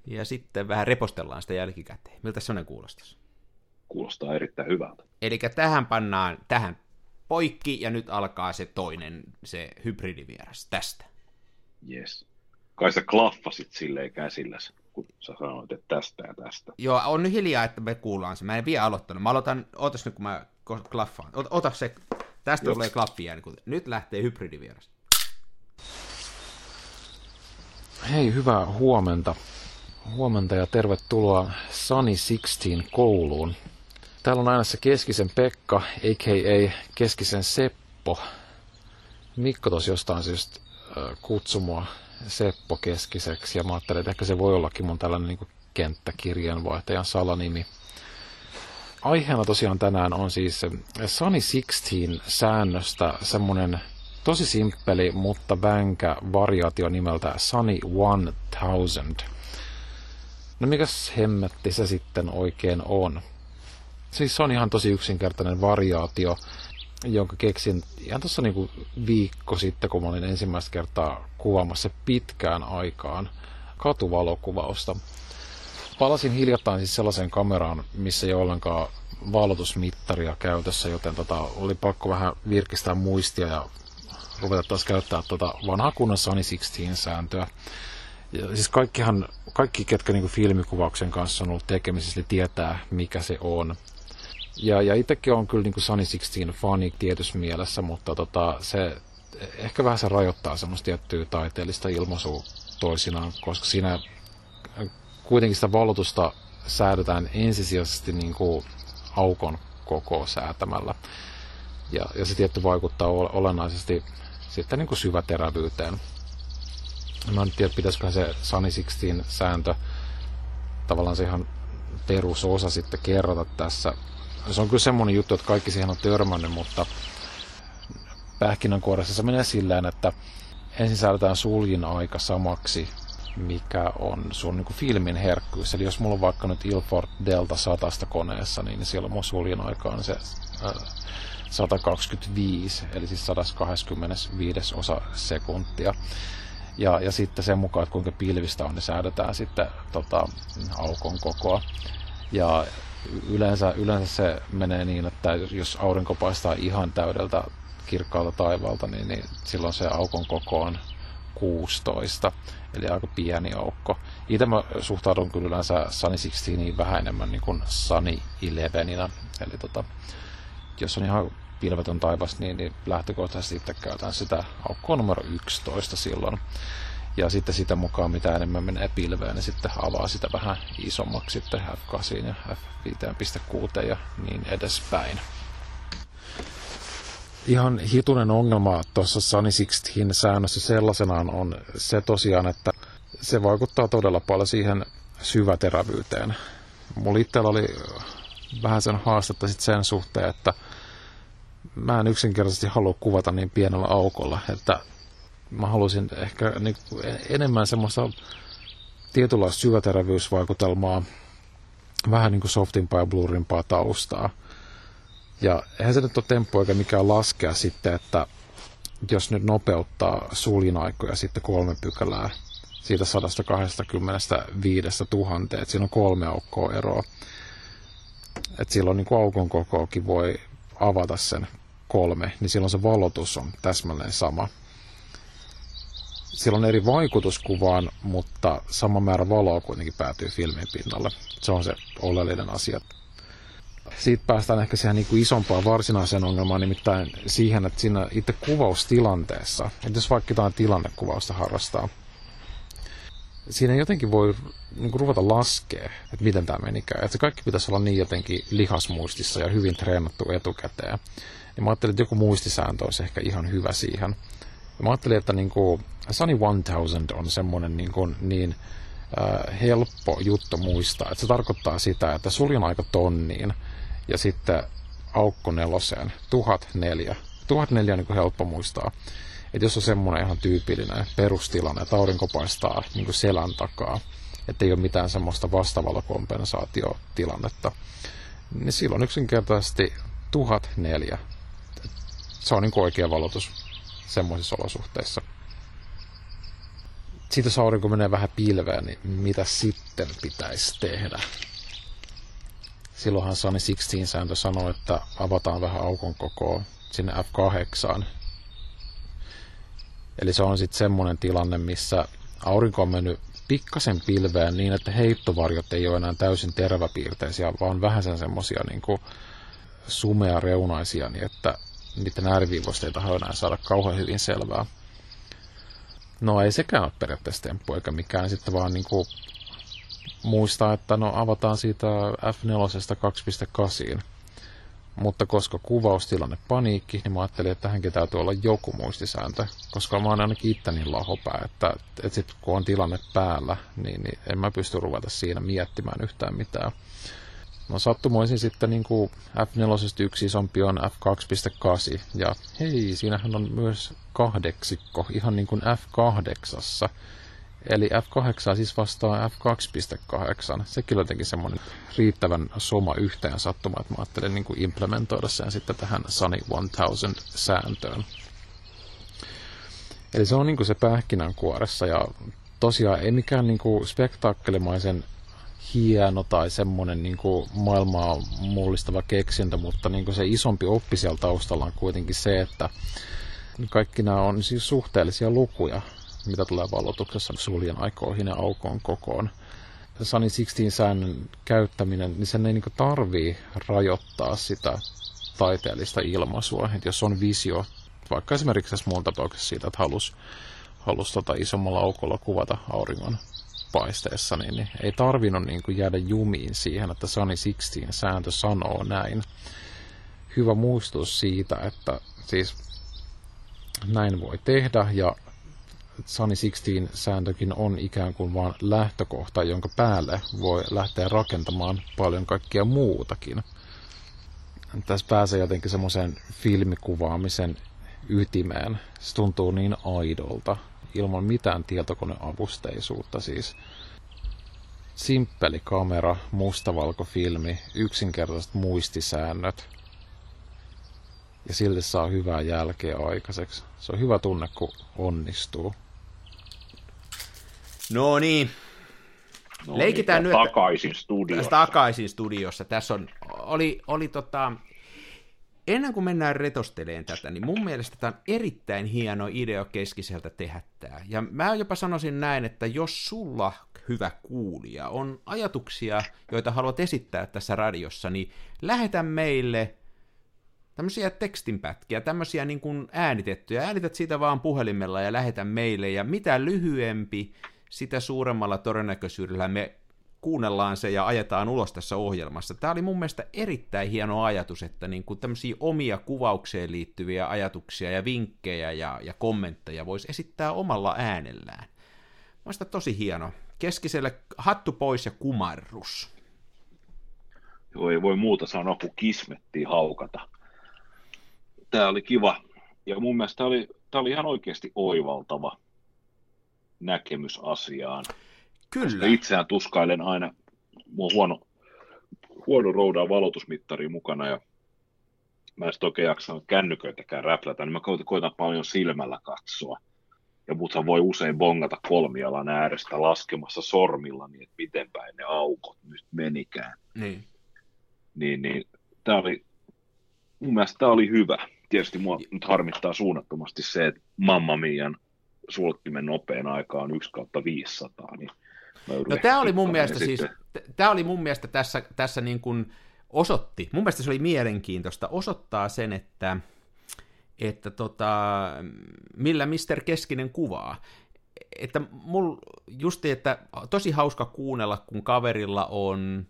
Ja sitten vähän repostellaan sitä jälkikäteen. Miltä semmoinen kuulostaisi? Kuulostaa erittäin hyvältä. Eli tähän pannaan tähän poikki, ja nyt alkaa se toinen, se hybridivieras tästä. Yes. Kai sä klaffasit silleen käsilläsi, kun sä sanoit, että tästä ja tästä. Joo, on nyt hiljaa, että me kuullaan se. Mä en vielä aloittanut. Mä aloitan, ootas nyt kun mä klaffaan. Ota, ota se, tästä tulee klaffi ääni, kun nyt lähtee hybridivieras. Hei, hyvää huomenta. Huomenta ja tervetuloa Sunny 16 kouluun. Täällä on aina se Keskisen Pekka, a.k.a. Keskisen Seppo. Mikko tos jostain syystä kutsui mua Seppo Keskiseksi ja mä ajattelin, että ehkä se voi ollakin mun tällainen niin kenttäkirjanvaihtajan salanimi. Aiheena tosiaan tänään on siis Sunny 16 säännöstä semmonen tosi simppeli, mutta vänkä variaatio nimeltä Sunny 1000. No mikäs hemmetti se sitten oikein on? Siis se on ihan tosi yksinkertainen variaatio, jonka keksin ihan tuossa niinku viikko sitten, kun mä olin ensimmäistä kertaa kuvaamassa pitkään aikaan katuvalokuvausta. Palasin hiljattain siis sellaiseen kameraan, missä ei ollenkaan valotusmittaria käytössä, joten tota, oli pakko vähän virkistää muistia ja ruveta taas käyttää tota vanhaa kunnon Sunny 16-sääntöä. Ja siis kaikkihan, kaikki, ketkä niin filmikuvauksen kanssa on ollut tekemisissä, tietää, mikä se on. Ja, ja itsekin on kyllä niin kuin Sunny 16 fani tietyssä mielessä, mutta tota, se ehkä vähän se rajoittaa semmoista tiettyä taiteellista ilmaisua toisinaan, koska siinä kuitenkin sitä valotusta säädetään ensisijaisesti niin kuin aukon koko säätämällä. Ja, ja se tietty vaikuttaa olennaisesti sitten niin kuin syväterävyyteen. Mä en tiedä, pitäisikö se Sunny 16 sääntö tavallaan se ihan perusosa sitten kerrata tässä. Se on kyllä semmoinen juttu, että kaikki siihen on törmännyt, mutta pähkinänkuoressa se menee sillä että ensin säädetään suljin aika samaksi, mikä on sun niin kuin filmin herkkyys. Eli jos mulla on vaikka nyt Ilford Delta 100 koneessa, niin silloin mun suljin aika on se äh, 125, eli siis 125 osa sekuntia. Ja, ja sitten sen mukaan, että kuinka pilvistä on, niin säädetään sitten tota, aukon kokoa. Ja yleensä, yleensä se menee niin, että jos aurinko paistaa ihan täydeltä kirkkaalta taivaalta, niin, niin silloin se aukon koko on 16, eli aika pieni aukko. Itse mä suhtaudun kyllä yleensä Sunny 16 vähän enemmän niin kuin Sunny 11, eli tota, jos on ihan pilvetön taivas, niin, niin lähtökohtaisesti sitten käytän sitä aukkoa numero 11 silloin. Ja sitten sitä mukaan, mitä enemmän menee pilveen, niin sitten avaa sitä vähän isommaksi sitten F8 ja F5.6 ja niin edespäin. Ihan hitunen ongelma tuossa Sunny 16 säännössä sellaisenaan on se tosiaan, että se vaikuttaa todella paljon siihen syväterävyyteen. Mulla itsellä oli vähän sen haastetta sit sen suhteen, että mä en yksinkertaisesti halua kuvata niin pienellä aukolla, että mä halusin ehkä niin enemmän semmoista tietynlaista syväterävyysvaikutelmaa, vähän niin kuin softimpaa ja blurrimpaa taustaa. Ja eihän se nyt ole temppu eikä mikään laskea sitten, että jos nyt nopeuttaa suljinaikoja sitten kolme pykälää siitä 125 000, että siinä on kolme aukkoa eroa. Että silloin niin kuin aukon kokoakin voi avata sen kolme, niin silloin se valotus on täsmälleen sama. Sillä on eri vaikutuskuvaan, mutta sama määrä valoa kuitenkin päätyy filmin pinnalle. Se on se oleellinen asia. Siitä päästään ehkä siihen niin kuin isompaan varsinaiseen ongelmaan, nimittäin siihen, että siinä itse kuvaustilanteessa, että jos vaikka jotain tilannekuvausta harrastaa, siinä jotenkin voi niin kuin ruveta laskea, että miten tämä menikään. Että se kaikki pitäisi olla niin jotenkin lihasmuistissa ja hyvin treenattu etukäteen. Ja mä ajattelin, että joku muistisääntö olisi ehkä ihan hyvä siihen. Ja mä ajattelin, että niin kuin Sunny 1000 on semmoinen niin, kuin niin äh, helppo juttu muistaa. Että se tarkoittaa sitä, että suljen aika tonniin ja sitten aukko neloseen, 1004. 1004 on niin kuin helppo muistaa. Että jos on semmoinen ihan tyypillinen perustilanne, että aurinko paistaa niin kuin selän takaa, että ei ole mitään semmoista vastavalokompensaatiotilannetta, niin silloin yksinkertaisesti 1004 se on niin oikea valotus semmoisissa olosuhteissa. Siitä jos aurinko menee vähän pilveen, niin mitä sitten pitäisi tehdä? Silloinhan Sunny 16-sääntö sanoo, että avataan vähän aukon kokoa sinne F8. Eli se on sitten semmoinen tilanne, missä aurinko on mennyt pikkasen pilveen niin, että heittovarjot ei ole enää täysin terväpiirteisiä, vaan vähän sen semmoisia niin sumea reunaisia, niin että niiden ääriviivoista ei enää saada kauhean hyvin selvää. No ei sekään ole periaatteessa temppu, eikä mikään sitten vaan niin kuin muistaa, että no avataan siitä F4 2.8. Mutta koska kuvaustilanne paniikki, niin mä ajattelin, että tähänkin täytyy olla joku muistisääntö, koska mä oon ainakin itse niin lahopää, että, että sit kun on tilanne päällä, niin, niin en mä pysty ruveta siinä miettimään yhtään mitään. No sattumoisin sitten niin kuin F4 yksi isompi on F2.8 ja hei, siinähän on myös kahdeksikko, ihan niin kuin F8. Eli F8 siis vastaa F2.8. Sekin on jotenkin semmoinen riittävän soma yhteen sattuma, että mä ajattelin niin kuin implementoida sen sitten tähän Sunny 1000 sääntöön. Eli se on niin kuin se pähkinänkuoressa ja tosiaan ei mikään niin kuin spektaakkelimaisen hieno tai semmoinen niin kuin maailmaa mullistava keksintö, mutta niin kuin se isompi oppi siellä taustalla on kuitenkin se, että kaikki nämä on siis suhteellisia lukuja, mitä tulee valotuksessa suljen aikoihin ja aukoon kokoon. Sunny 16 säännön käyttäminen, niin sen ei niin tarvii rajoittaa sitä taiteellista ilmaisua. että jos on visio, vaikka esimerkiksi tässä muun tapauksessa siitä, että halus, halus tota isommalla aukolla kuvata auringon paisteessa, niin, niin ei tarvinnut niin jäädä jumiin siihen, että Sunny 16 sääntö sanoo näin. Hyvä muistutus siitä, että siis näin voi tehdä ja Sunny 16 sääntökin on ikään kuin vain lähtökohta, jonka päälle voi lähteä rakentamaan paljon kaikkea muutakin. Tässä pääsee jotenkin semmoiseen filmikuvaamisen ytimeen. Se tuntuu niin aidolta, ilman mitään tietokoneavusteisuutta siis. Simppeli kamera, mustavalkofilmi, yksinkertaiset muistisäännöt. Ja silti saa hyvää jälkeä aikaiseksi. Se on hyvä tunne, kun onnistuu. No niin. No Leikitään niin, nyt takaisin studiossa. takaisin studiossa. Tässä on, oli, oli tota, ennen kuin mennään retosteleen tätä, niin mun mielestä tämä on erittäin hieno idea keskiseltä tehdä tämä. Ja mä jopa sanoisin näin, että jos sulla, hyvä kuulija, on ajatuksia, joita haluat esittää tässä radiossa, niin lähetä meille tämmöisiä tekstinpätkiä, tämmöisiä niin kuin äänitettyjä. Äänität siitä vaan puhelimella ja lähetä meille, ja mitä lyhyempi, sitä suuremmalla todennäköisyydellä me kuunnellaan se ja ajetaan ulos tässä ohjelmassa. Tämä oli mun mielestä erittäin hieno ajatus, että niin kuin tämmöisiä omia kuvaukseen liittyviä ajatuksia ja vinkkejä ja, ja kommentteja voisi esittää omalla äänellään. Mielestäni tosi hieno. Keskiselle hattu pois ja kumarrus. Joo, ei voi muuta sanoa kuin kismettiin haukata. Tämä oli kiva. Ja mun mielestä tämä oli, tämä oli ihan oikeasti oivaltava näkemys asiaan. Kyllä. Itseään tuskailen aina, mulla on huono, huono roudaa valotusmittari mukana ja mä en oikein jaksa kännyköitäkään räplätä, niin mä koitan paljon silmällä katsoa. Ja mutta voi usein bongata kolmialan äärestä laskemassa sormilla, niin että miten päin ne aukot nyt menikään. Niin. Niin, niin tämä oli, mun mielestä tämä oli hyvä. Tietysti mua nyt harmittaa suunnattomasti se, että Mamma Mian sulkkimen nopein aika on 1 kautta 500, niin No tämä oli mun mielestä siis, tämä oli mun mielestä tässä, tässä niin kuin osoitti, mun mielestä se oli mielenkiintoista, osoittaa sen, että, että tota, millä Mister Keskinen kuvaa. Että mul justi, että tosi hauska kuunnella, kun kaverilla on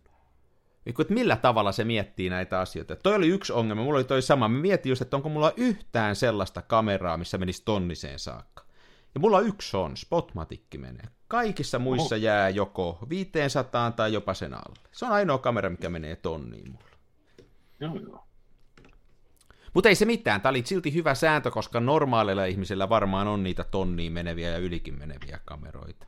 että millä tavalla se miettii näitä asioita. Toi oli yksi ongelma, mulla oli toi sama. Mä mietin just, että onko mulla yhtään sellaista kameraa, missä menisi tonniseen saakka. Ja mulla yksi on, Spotmatikki menee. Kaikissa muissa Oho. jää joko 500 tai jopa sen alle. Se on ainoa kamera, mikä menee tonniin mulla. Joo, joo. Mutta ei se mitään, tämä oli silti hyvä sääntö, koska normaaleilla ihmisillä varmaan on niitä tonniin meneviä ja ylikin meneviä kameroita.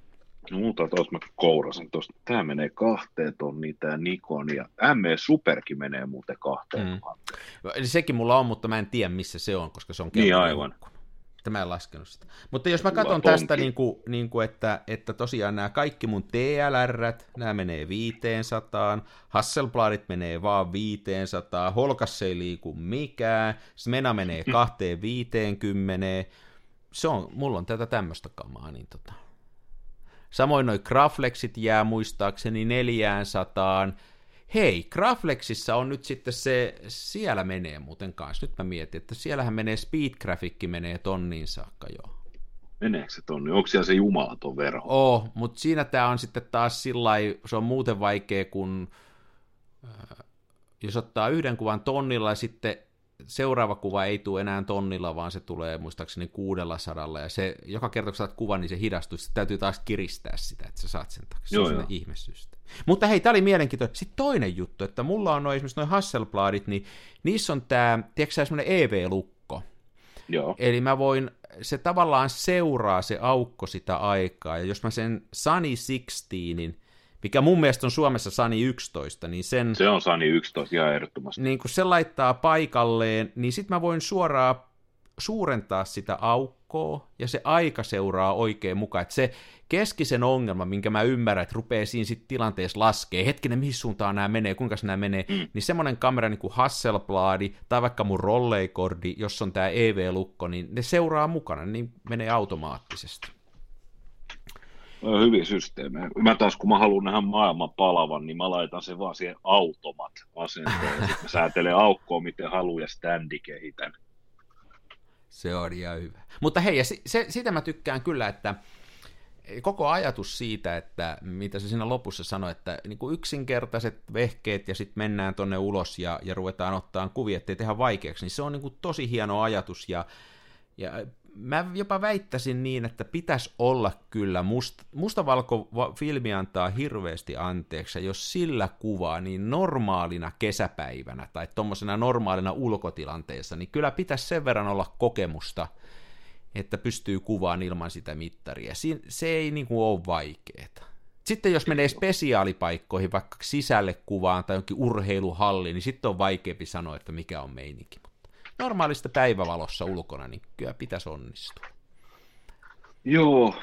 No mutta tuossa mä kourasin tuosta. Tämä menee kahteen tonniin, tämä Nikon, ja ME Superkin menee muuten kahteen mm. Eli sekin mulla on, mutta mä en tiedä missä se on, koska se on Niin aivan. Jonkun. Että mä en laskenut sitä. Mutta jos mä katson tästä, niin kuin, niin kuin, että, että tosiaan nämä kaikki mun TLR, nämä menee 500, Hasselbladit menee vaan 500, Holkas ei liiku mikään, Smena menee 250, se on, mulla on tätä tämmöistä kamaa, niin tota. Samoin noi Graflexit jää muistaakseni 400. Hei, Graflexissa on nyt sitten se, siellä menee muuten kanssa, nyt mä mietin, että siellähän menee Speedgrafikki menee tonniin saakka jo. Meneekö se tonni? Onko siellä se jumalaton verho? Oh, mutta siinä tämä on sitten taas sillä se on muuten vaikea, kun äh, jos ottaa yhden kuvan tonnilla ja sitten seuraava kuva ei tule enää tonnilla, vaan se tulee muistaakseni kuudella sadalla, ja se, joka kerta kun saat kuvan, niin se hidastuu, sitten täytyy taas kiristää sitä, että sä saat sen takia. Se on ihmesystä. Mutta hei, tämä oli mielenkiintoinen. Sitten toinen juttu, että mulla on noin, esimerkiksi noin Hasselbladit, niin niissä on tämä, tiedätkö sä, semmoinen EV-lukko. Joo. Eli mä voin, se tavallaan seuraa se aukko sitä aikaa, ja jos mä sen Sunny 16, mikä mun mielestä on Suomessa Sani 11, niin sen... Se on Sani 11 ihan ehdottomasti. Niin kun se laittaa paikalleen, niin sit mä voin suoraan suurentaa sitä aukkoa, ja se aika seuraa oikein mukaan. Että se keskisen ongelma, minkä mä ymmärrän, että rupeaa siinä sit tilanteessa laskee, hetkinen, mihin suuntaan nämä menee, kuinka nämä menee, mm. niin semmoinen kamera niin kuin Hasselblad tai vaikka mun rolleikordi, jos on tämä EV-lukko, niin ne seuraa mukana, niin menee automaattisesti hyviä systeemejä. Mä taas, kun mä haluan nähdä maailman palavan, niin mä laitan sen vaan siihen automat asentoon, ja sitten aukkoa, miten haluan, ja standi kehitän. Se on ihan hyvä. Mutta hei, ja se, sitä mä tykkään kyllä, että koko ajatus siitä, että mitä se siinä lopussa sanoi, että niin kuin yksinkertaiset vehkeet ja sitten mennään tonne ulos ja, ja ruvetaan ottaa kuvia, ettei tehdä vaikeaksi, niin se on niin kuin tosi hieno ajatus ja, ja mä jopa väittäisin niin, että pitäisi olla kyllä, must, mustavalko-filmi antaa hirveästi anteeksi, jos sillä kuvaa niin normaalina kesäpäivänä tai tuommoisena normaalina ulkotilanteessa, niin kyllä pitäisi sen verran olla kokemusta, että pystyy kuvaan ilman sitä mittaria. Se ei niin kuin ole vaikeaa. Sitten jos menee spesiaalipaikkoihin, vaikka sisälle kuvaan tai jonkin urheiluhalliin, niin sitten on vaikeampi sanoa, että mikä on meininki normaalista päivävalossa ulkona, niin kyllä pitäisi onnistua. Joo,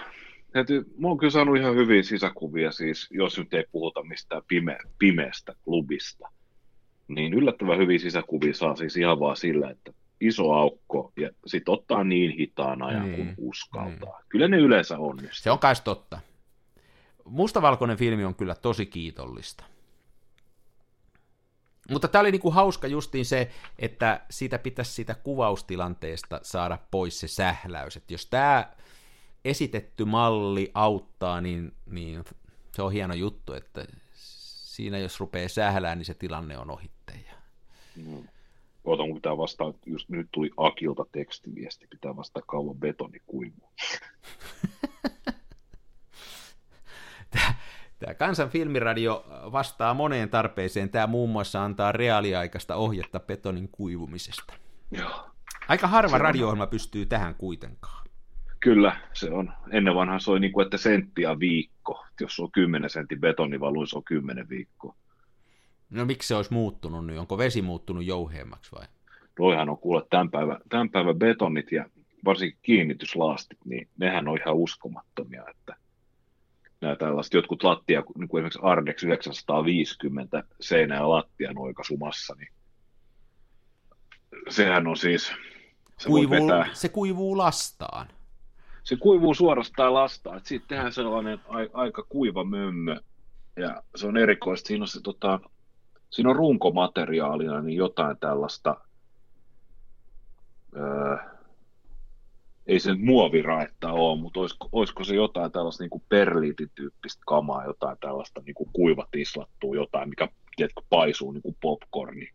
täytyy, mä oon kyllä saanut ihan hyviä sisäkuvia, siis jos nyt ei puhuta mistään pime, pimeästä klubista, niin yllättävän hyviä sisäkuvia saa siis ihan vaan sillä, että iso aukko ja sitten ottaa niin hitaan ajan niin, kuin uskaltaa. Niin. Kyllä ne yleensä onnistuu. Se on kai totta. Mustavalkoinen filmi on kyllä tosi kiitollista. Mutta tämä oli niinku hauska justiin se, että siitä pitäisi siitä kuvaustilanteesta saada pois se sähläys. Että jos tämä esitetty malli auttaa, niin, niin se on hieno juttu, että siinä jos rupeaa sählään, niin se tilanne on ohittaja. No. Oota, kun pitää vastaa, just nyt tuli Akilta tekstiviesti, pitää vastaa kauan betonikuivu. Tämä Kansan filmiradio vastaa moneen tarpeeseen. Tämä muun muassa antaa reaaliaikaista ohjetta betonin kuivumisesta. Joo. Aika harva radio pystyy tähän kuitenkaan. Kyllä, se on. Ennen vanhan soi niin kuin, että senttiä viikko. Jos on 10 sentin betonivaluin, se on 10 viikkoa. No miksi se olisi muuttunut nyt? Onko vesi muuttunut jouheemmaksi vai? Toihan on kuule tämän päivän, tämän päivän betonit ja varsinkin kiinnityslaastit, niin nehän on ihan uskomattomia, että nämä tällaiset jotkut lattia, niin kuin esimerkiksi Ardex 950 seinä- ja lattian oikaisumassa, niin sehän on siis... Se, kuivuu, vetää, se kuivuu lastaan. Se kuivuu suorastaan lastaan, että siitä tehdään sellainen a, aika kuiva mömmö, ja se on erikoista, siinä on, se, tota, siinä on runkomateriaalina niin jotain tällaista, öö, ei se muoviraetta ole, mutta olisiko, olisiko se jotain tällaista niin perliitityyppistä kamaa, jotain tällaista niin kuin kuivatislattua, jotain, mikä tiedätkö, paisuu niin kuin popcorni.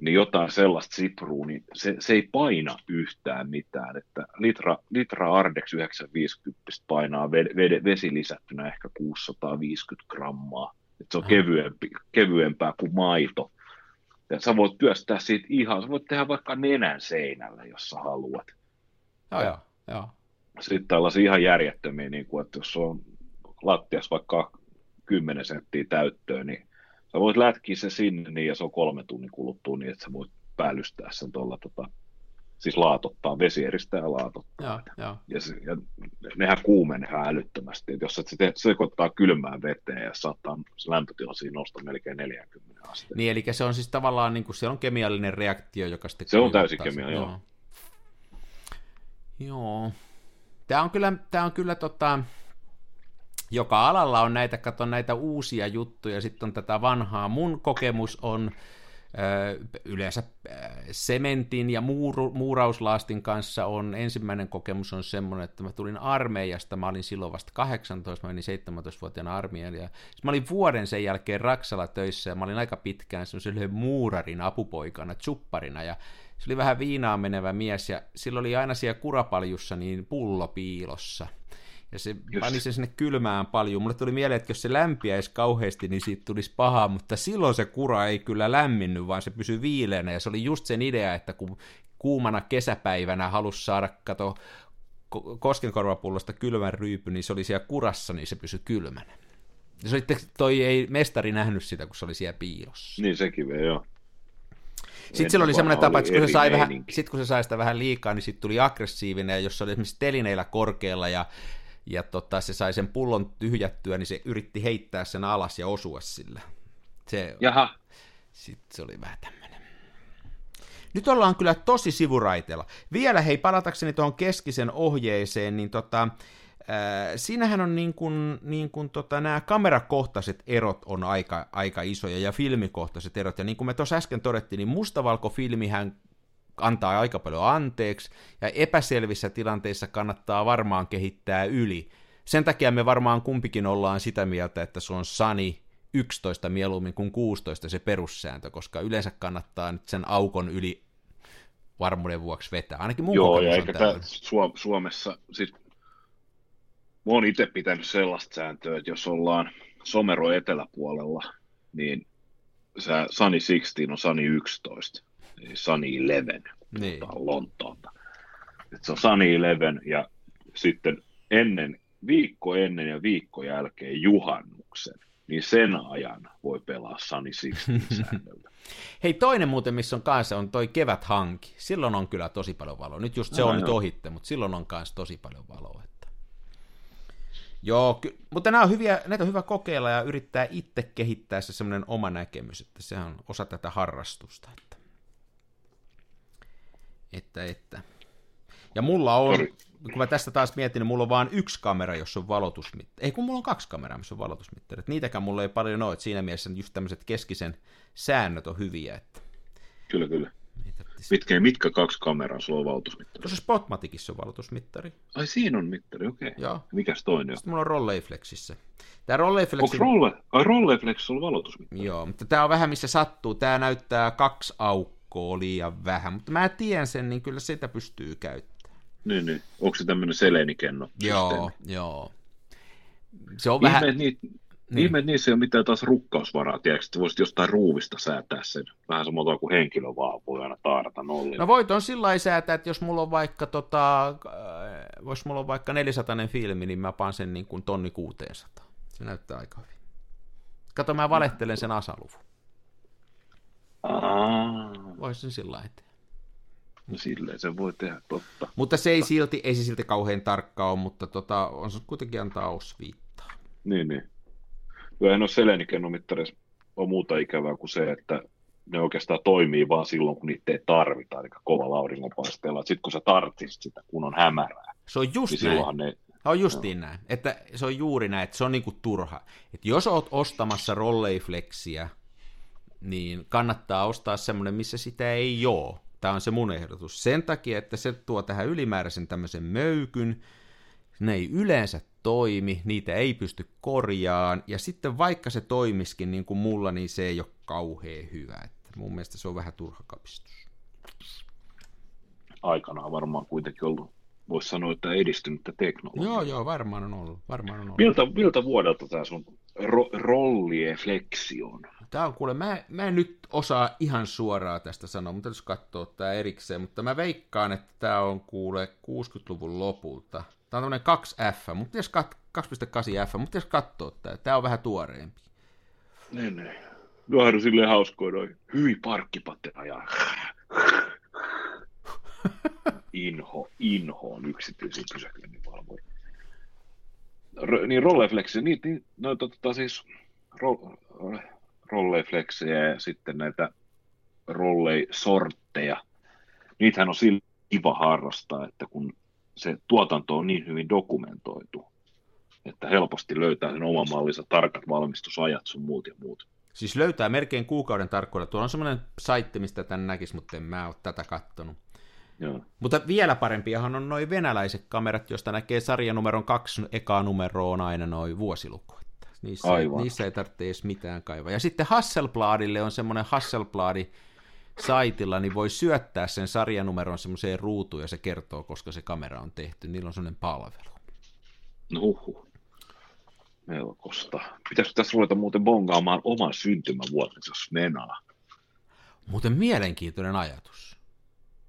Niin jotain sellaista sipruu, niin se, se ei paina yhtään mitään. Että litra, litra Ardex 950 painaa vede, vesi lisättynä ehkä 650 grammaa. Että se on kevyempi, kevyempää kuin maito. Ja sä voit työstää siitä ihan, sä voit tehdä vaikka nenän seinällä, jos sä haluat Joo, joo. Sitten tällaisia ihan järjettömiä, niin kuin, että jos on lattias vaikka 10 senttiä täyttöön, niin sä voit lätkiä se sinne niin, ja se on kolme tunnin kuluttua niin, että sä voit päällystää sen tuolla tota, siis laatottaa, vesieristä ja laatottaa. Joo, joo. Ja, se, ja nehän kuumenee älyttömästi, että jos se sekoittaa kylmään veteen ja saattaa se lämpötila siinä nostaa melkein 40 astetta. Niin, eli se on siis tavallaan, niin kuin, se on kemiallinen reaktio, joka sitten... Se on täysin kemiallinen, joo. Joo. Tämä on kyllä, tämä on kyllä tota, joka alalla on näitä, kato näitä uusia juttuja, sitten on tätä vanhaa. Mun kokemus on yleensä sementin ja muuru, muurauslaastin kanssa on, ensimmäinen kokemus on semmoinen, että mä tulin armeijasta, mä olin silloin vasta 18, mä menin 17-vuotiaana armeijan, ja mä olin vuoden sen jälkeen Raksalla töissä, ja mä olin aika pitkään semmoisen muurarin apupoikana, tsupparina, ja se oli vähän viinaa menevä mies, ja sillä oli aina siellä kurapaljussa niin pullo piilossa. Ja se Just. pani sen sinne kylmään paljon. Mulle tuli mieleen, että jos se lämpiäisi kauheasti, niin siitä tulisi paha, mutta silloin se kura ei kyllä lämminnyt, vaan se pysyi viileänä. Ja se oli just sen idea, että kun kuumana kesäpäivänä halusi saada, kato, koskenkorvapullosta kylmän ryypy, niin se oli siellä kurassa, niin se pysyi kylmänä. Ja se oli, toi ei mestari nähnyt sitä, kun se oli siellä piilossa. Niin sekin vielä, joo. Sitten sillä oli semmoinen tapa, että kun se, sai vähän, sit kun se sai sitä vähän liikaa, niin sitten tuli aggressiivinen, ja jos se oli esimerkiksi telineillä korkealla ja ja tota, se sai sen pullon tyhjättyä, niin se yritti heittää sen alas ja osua sillä. Se, Jaha. Sitten se oli vähän tämmöinen. Nyt ollaan kyllä tosi sivuraiteella. Vielä hei, palatakseni tuohon keskisen ohjeeseen, niin tota, äh, siinähän on niin kuin, niin kuin tota, nämä kamerakohtaiset erot on aika, aika isoja ja filmikohtaiset erot. Ja niin kuin me tuossa äsken todettiin, niin mustavalkofilmihän antaa aika paljon anteeksi, ja epäselvissä tilanteissa kannattaa varmaan kehittää yli. Sen takia me varmaan kumpikin ollaan sitä mieltä, että se on Sani 11 mieluummin kuin 16 se perussääntö, koska yleensä kannattaa nyt sen aukon yli varmuuden vuoksi vetää. Ainakin mun Joo, ja eikä tämä Suomessa, siis mä oon itse pitänyt sellaista sääntöä, että jos ollaan Somero eteläpuolella, niin Sani 16 on Sani 11 Sunny Eleven, niin. Lontoota. Et se on Sunny Eleven ja sitten ennen, viikko ennen ja viikko jälkeen juhannuksen, niin sen ajan voi pelaa Sunny Sixteen säännöllä. Hei, toinen muuten, missä on kanssa, on toi kevät hanki. Silloin on kyllä tosi paljon valoa. Nyt just se no, on no. nyt ohitte, mutta silloin on kanssa tosi paljon valoa. Että... Joo, ky- mutta nämä on hyviä, näitä on hyvä kokeilla ja yrittää itse kehittää se semmoinen oma näkemys, että se on osa tätä harrastusta. Että että, että. Ja mulla on, Sorry. kun mä tästä taas mietin, niin mulla on vain yksi kamera, jossa on valotusmittari. Ei kun mulla on kaksi kameraa, missä on valotusmittari. Niitäkään mulla ei paljon ole, siinä mielessä just tämmöiset keskisen säännöt on hyviä. Että... Kyllä, kyllä. Mitkä, mitkä kaksi kameraa sulla on valotusmittari? Tuossa Spotmaticissa on valotusmittari. Ai siinä on mittari, okei. Okay. Joo. Mikäs toinen Sitten mulla on Rolleiflexissä. Tämä Rolleiflexin... Onko Rolle... Ai Rolleiflex on valotusmittari? Joo, mutta tämä on vähän missä sattuu. Tämä näyttää kaksi aukkoa aukkoa liian vähän, mutta mä tiedän sen, niin kyllä sitä pystyy käyttämään. Niin, niin. Onko se tämmöinen selenikenno? Joo, joo. Se on vähän... Niin. Niin. Ihme, niissä ei ole mitään taas rukkausvaraa, tiedätkö, että voisit jostain ruuvista säätää sen. Vähän samoin kuin henkilö vaan voi aina taarata nollille. No voit on sillä säätää, että jos mulla on vaikka, tota, äh, jos mulla on vaikka 400 filmi, niin mä paan sen niin kuin tonni 600. Se näyttää aika hyvin. Kato, mä valehtelen sen asaluvun. Voisin sillä lailla No silleen se voi tehdä, totta. Mutta se ei silti, ei se silti kauhean tarkka ole, mutta tota, on se kuitenkin antaa osviittaa. Niin, niin. Kyllä en ole selenikennomittareissa on muuta ikävää kuin se, että ne oikeastaan toimii vaan silloin, kun niitä ei tarvita, eli kovalla auringonpaisteella. Sitten kun sä tarttisit sitä, kun on hämärää. Se on just niin näin. Ne... On justiin no. näin. Että se on juuri näin, että se on niinku turha. Että jos oot ostamassa rolleiflexiä, niin kannattaa ostaa semmoinen, missä sitä ei ole. Tämä on se mun ehdotus. Sen takia, että se tuo tähän ylimääräisen tämmöisen möykyn, ne ei yleensä toimi, niitä ei pysty korjaan, ja sitten vaikka se toimiskin niin kuin mulla, niin se ei ole kauhean hyvä. Että mun mielestä se on vähän turha kapistus. Aikanaan varmaan kuitenkin ollut, voisi sanoa, että edistynyttä teknologiaa. Joo, joo, varmaan on ollut. Varmaan on ollut. Miltä, miltä vuodelta tämä sun ro- rollien on? Tämä on kuule, mä, mä en nyt osaa ihan suoraan tästä sanoa, mutta jos katsoo tämä erikseen, mutta mä veikkaan, että tämä on kuule 60-luvun lopulta. Tämä on tämmöinen 2F, mutta jos kat, 2.8F, mutta jos katsoo tämä, tämä on vähän tuoreempi. Niin, niin. Tuohan on silleen hauskoja noin. Hyi parkkipatteja ja inho, inho on yksityisiä pysäköinninvalvoja. Niin rolleflexi, niin, niin no, tota, siis ro, rolleifleksejä ja sitten näitä rollei-sortteja. Niitähän on sillä kiva harrastaa, että kun se tuotanto on niin hyvin dokumentoitu, että helposti löytää sen oman mallinsa tarkat valmistusajat sun muut ja muut. Siis löytää melkein kuukauden tarkkuudella. Tuolla on semmoinen saitti, mistä tämän näkisi, mutta en mä ole tätä kattonut. Joo. Mutta vielä parempiahan on noin venäläiset kamerat, josta näkee sarjanumeron kaksi ekaa numeroa on aina noin vuosiluku. Niissä, Aivan. niissä ei tarvitse edes mitään kaivaa. Ja sitten Hasselbladille on semmoinen Hasselbladi saitilla, niin voi syöttää sen sarjanumeron semmoiseen ruutuun ja se kertoo, koska se kamera on tehty. Niillä on semmoinen palvelu. No huhu. Melkosta. Pitäisikö tässä ruveta muuten bongaamaan oman syntymävuotensa Smenaa? Muuten mielenkiintoinen ajatus.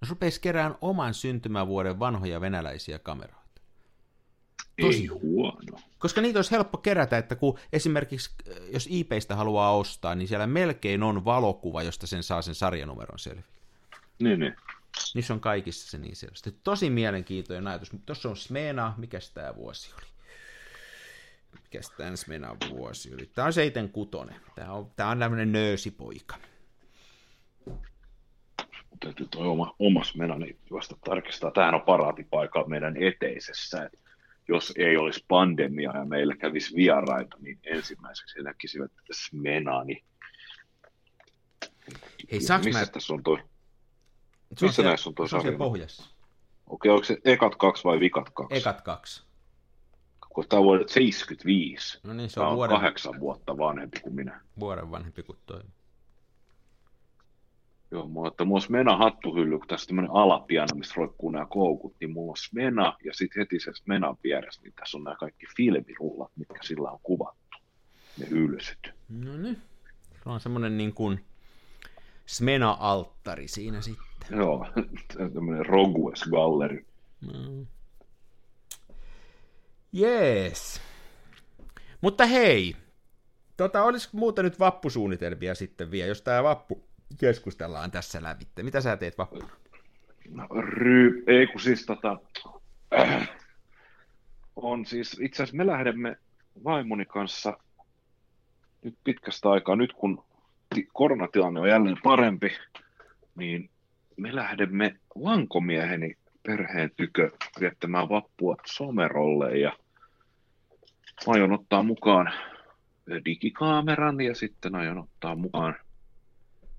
Jos rupeisi kerään oman syntymävuoden vanhoja venäläisiä kameroita. Tosi Ei huono. Koska niitä olisi helppo kerätä, että kun esimerkiksi äh, jos eBaystä haluaa ostaa, niin siellä melkein on valokuva, josta sen saa sen sarjanumeron selville. Niin, niin. Niissä on kaikissa se niin selvästi. Tosi mielenkiintoinen ajatus. Tuossa on Smena, mikä tämä vuosi oli? Mikä tämä Smena vuosi oli? Tämä on 76. Tämä on, tämä on tämmöinen nöösipoika. Täytyy toi oma, oma Smenani vasta tarkistaa. Tämähän on paraatipaikka meidän eteisessä. Et jos ei olisi pandemia ja meillä kävisi vieraita, niin ensimmäiseksi he näkisivät Smenani. Hei, saanko Missä mä... tässä on toi? Se missä siellä- näissä on toi Se on siellä pohjassa. Okei, onko se ekat kaksi vai vikat kaksi? Ekat kaksi. Kun tämä on vuodet 75. No niin, se Tämä on on vuoden, kahdeksan vuotta vanhempi kuin minä. vuoden vanhempi kuin toi. Joo, mulla, että mulla on Smena hattuhylly, kun tässä on tämmöinen alapiano, missä roikkuu nämä koukut, niin mulla on Smena, ja sitten heti se Smenan vieressä, niin tässä on nämä kaikki filmirullat, mitkä sillä on kuvattu, ne hylsyt. No niin. Se on semmoinen niin kuin Smena-alttari siinä sitten. Joo, tämmöinen Rogues Gallery. Mm. Jees. Mutta hei, tota, olisiko muuta nyt vappusuunnitelmia sitten vielä, jos tämä vappu keskustellaan tässä lävitte. Mitä sä teet vappuna? No, ry... Ei kun siis tota... Äh, on siis, itse asiassa me lähdemme vaimoni kanssa nyt pitkästä aikaa, nyt kun ti- koronatilanne on jälleen parempi, niin me lähdemme lankomieheni perheen tykö viettämään vappua Somerolle ja aion ottaa mukaan digikameran ja sitten aion ottaa mukaan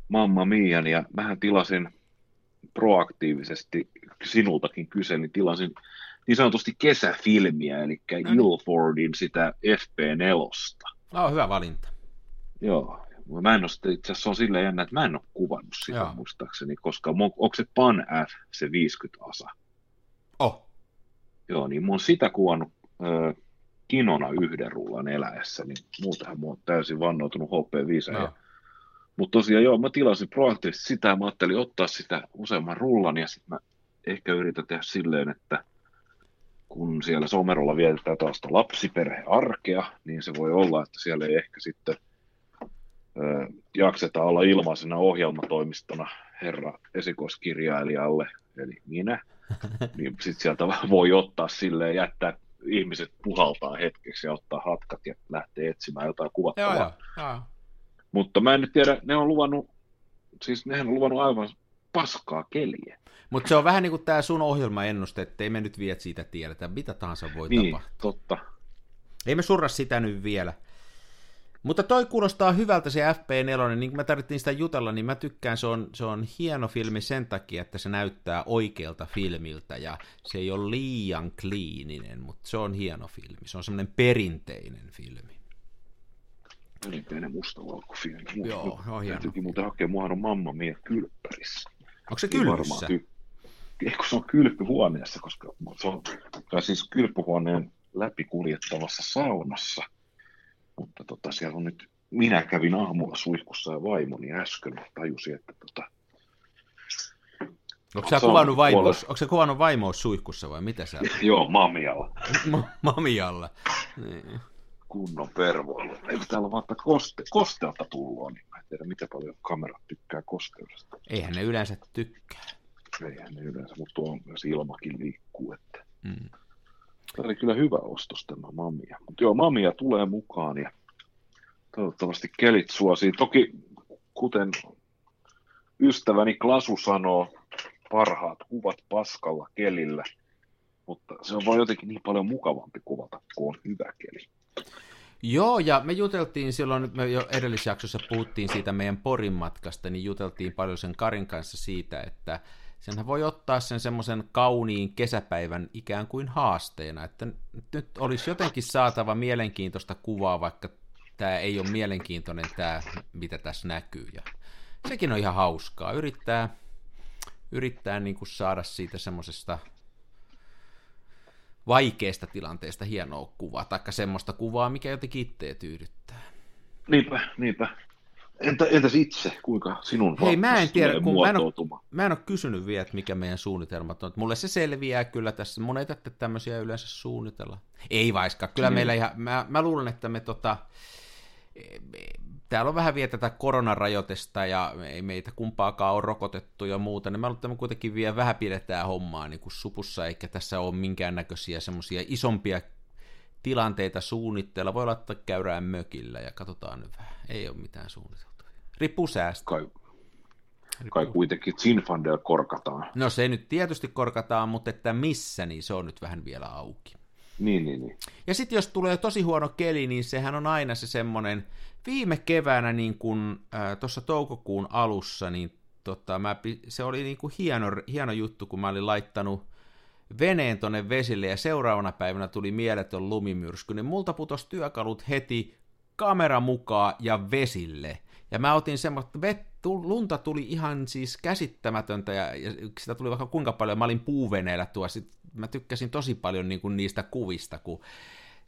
Mamma Mian ja mähän tilasin proaktiivisesti sinultakin kyselin, tilasin niin sanotusti kesäfilmiä, eli No niin. Ilfordin sitä FP4. No, hyvä valinta. Joo, mä en ole itse asiassa on silleen jännä, että mä en ole kuvannut sitä Joo. muistaakseni, koska mu- onko se Pan F, se 50 asa? Oh, Joo, niin mä oon sitä kuvannut ö, kinona yhden rullan eläessä, niin muutenhan mä oon täysin vannoutunut HP5. no. Ja, mutta tosiaan joo, mä tilasin proaktiivisesti sitä, ja mä ajattelin ottaa sitä useamman rullan, ja sitten mä ehkä yritän tehdä silleen, että kun siellä Somerolla vietetään taas lapsiperhearkea, niin se voi olla, että siellä ei ehkä sitten ö, jakseta olla ilmaisena ohjelmatoimistona herra esikoiskirjailijalle, eli minä, niin sitten sieltä voi ottaa silleen, jättää ihmiset puhaltaa hetkeksi ja ottaa hatkat ja lähtee etsimään jotain kuvattavaa. Joo, joo, joo. Mutta mä en nyt tiedä, ne on luvannut, siis nehän on luvannut aivan paskaa keliä. Mutta se on vähän niin kuin tämä sun ohjelmaennuste, että ei me nyt vielä siitä tiedetä, mitä tahansa voi Niin, tapahtua. totta. Ei me surra sitä nyt vielä. Mutta toi kuulostaa hyvältä se FP4, niin kuin mä tarvittiin sitä jutella, niin mä tykkään, se on, se on hieno filmi sen takia, että se näyttää oikealta filmiltä ja se ei ole liian kliininen, mutta se on hieno filmi. Se on semmoinen perinteinen filmi. Perinteinen mustavalkofilmi. Joo, joo, hieno. Täytyykin muuten hakea, muahan on Mamma Mia kylppärissä. Onko se Niin kylvyssä? ky- Eikö se on kylpyhuoneessa, koska se on tai siis kylpyhuoneen läpi kuljettavassa saunassa. Mutta tota, siellä on nyt, minä kävin aamulla suihkussa ja vaimoni äsken tajusi, että tota, Onko sä kuvannut vaimous, onko se kuvannut vaimous suihkussa vai mitä sä joo, mamialla. Ma- Mamialla. Niin. Kunnon pervoilu. Eikö täällä vaan koste, kosteutta tullut, niin mä en tiedä, miten paljon kamerat tykkää kosteudesta. Eihän ne yleensä tykkää. Eihän ne yleensä, mutta tuo myös ilmakin liikkuu. Että. Mm. Tämä oli kyllä hyvä ostos tämä Mamia. Mutta joo, Mamia tulee mukaan ja toivottavasti kelit suosii. Toki, kuten ystäväni Klasu sanoo, parhaat kuvat paskalla kelillä. mutta se on vaan jotenkin niin paljon mukavampi kuvata, kun on hyvä keli. Joo, ja me juteltiin silloin, me jo edellisjaksossa puhuttiin siitä meidän Porin matkasta, niin juteltiin paljon sen Karin kanssa siitä, että senhän voi ottaa sen semmoisen kauniin kesäpäivän ikään kuin haasteena, että nyt olisi jotenkin saatava mielenkiintoista kuvaa, vaikka tämä ei ole mielenkiintoinen tämä, mitä tässä näkyy. Ja sekin on ihan hauskaa. Yrittää, yrittää niin kuin saada siitä semmoisesta vaikeasta tilanteesta hienoa kuvaa, taikka semmoista kuvaa, mikä jotenkin itseä tyydyttää. Niinpä, niinpä. Entä, entäs itse, kuinka sinun Hei, mä en tiedä, kun mä en, ole, mä en ole kysynyt vielä, että mikä meidän suunnitelmat on. Mulle se selviää kyllä tässä. Mun ei tarvitse tämmöisiä yleensä suunnitella. Ei vaiska, kyllä mm. meillä ihan, mä, mä luulen, että me tota, täällä on vähän vielä tätä koronarajoitesta ja ei meitä kumpaakaan ole rokotettu ja muuta, niin mä luulen, että me kuitenkin vielä vähän pidetään hommaa niin kuin supussa, eikä tässä ole minkäännäköisiä semmoisia isompia tilanteita suunnitteilla. Voi olla, että käydään mökillä ja katsotaan nyt vähän. Ei ole mitään suunniteltu. Riippuu säästä. Kai, kai kuitenkin Zinfandel korkataan. No se nyt tietysti korkataan, mutta että missä, niin se on nyt vähän vielä auki. Niin, niin, niin. Ja sitten jos tulee tosi huono keli, niin sehän on aina se semmoinen, viime keväänä niin kun äh, tuossa toukokuun alussa, niin tota, mä, se oli niin kuin hieno, hieno juttu, kun mä olin laittanut veneen tonne vesille ja seuraavana päivänä tuli mieletön lumimyrsky, niin multa putos työkalut heti kamera mukaan ja vesille. Ja mä otin semmoista, vettu, lunta tuli ihan siis käsittämätöntä ja, ja sitä tuli vaikka kuinka paljon. Mä olin puuveneellä tuossa, sit mä tykkäsin tosi paljon niin kuin niistä kuvista, kun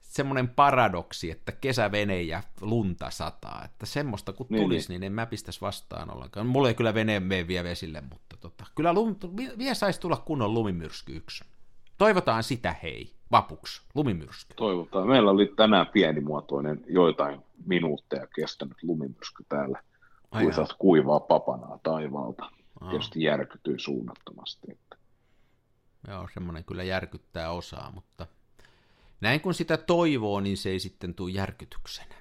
semmoinen paradoksi, että kesävene ja lunta sataa, että semmoista kun niin, tulisi, niin. niin en mä pistäisi vastaan ollenkaan. Mulla ei kyllä vene mene vielä vesille, mutta tota, kyllä lum, vielä saisi tulla kunnon lumimyrsky yksi. Toivotaan sitä hei, vapuksi, lumimyrsky. Toivotaan. Meillä oli tänään pienimuotoinen joitain minuutteja kestänyt lumimyrsky täällä. Kuisat kuivaa papanaa taivaalta. Aa. Tietysti järkytyi suunnattomasti. Että. Joo, semmoinen kyllä järkyttää osaa, mutta näin kun sitä toivoo, niin se ei sitten tule järkytyksenä.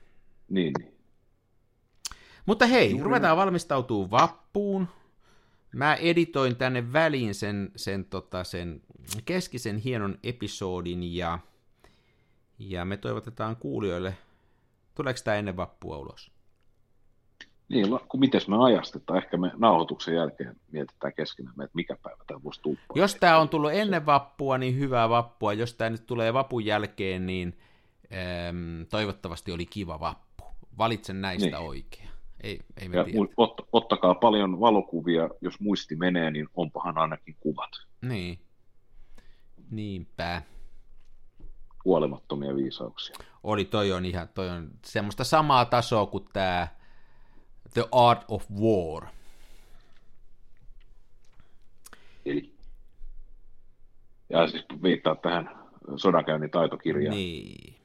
Niin, niin. Mutta hei, Juuri. ruvetaan valmistautuu vappuun. Mä editoin tänne väliin sen, sen, tota, sen keskisen hienon episodin ja, ja me toivotetaan kuulijoille, tuleeko tämä ennen vappua ulos? Niin, kun miten me ajastetaan, ehkä me nauhoituksen jälkeen mietitään keskenään, että mikä päivä tämä voisi tuppaa. Jos tämä on tullut ennen vappua, niin hyvää vappua. Jos tämä nyt tulee vapun jälkeen, niin ähm, toivottavasti oli kiva vappu. Valitsen näistä niin. oikein. Ei, ei ja ot, ottakaa paljon valokuvia, jos muisti menee, niin onpahan ainakin kuvat. Niin. Niinpä. Kuolemattomia viisauksia. Oli, toi on ihan, toi on semmoista samaa tasoa kuin tämä The Art of War. Eli. Ja siis viittaa tähän sodankäynnin taitokirjaan. Niin.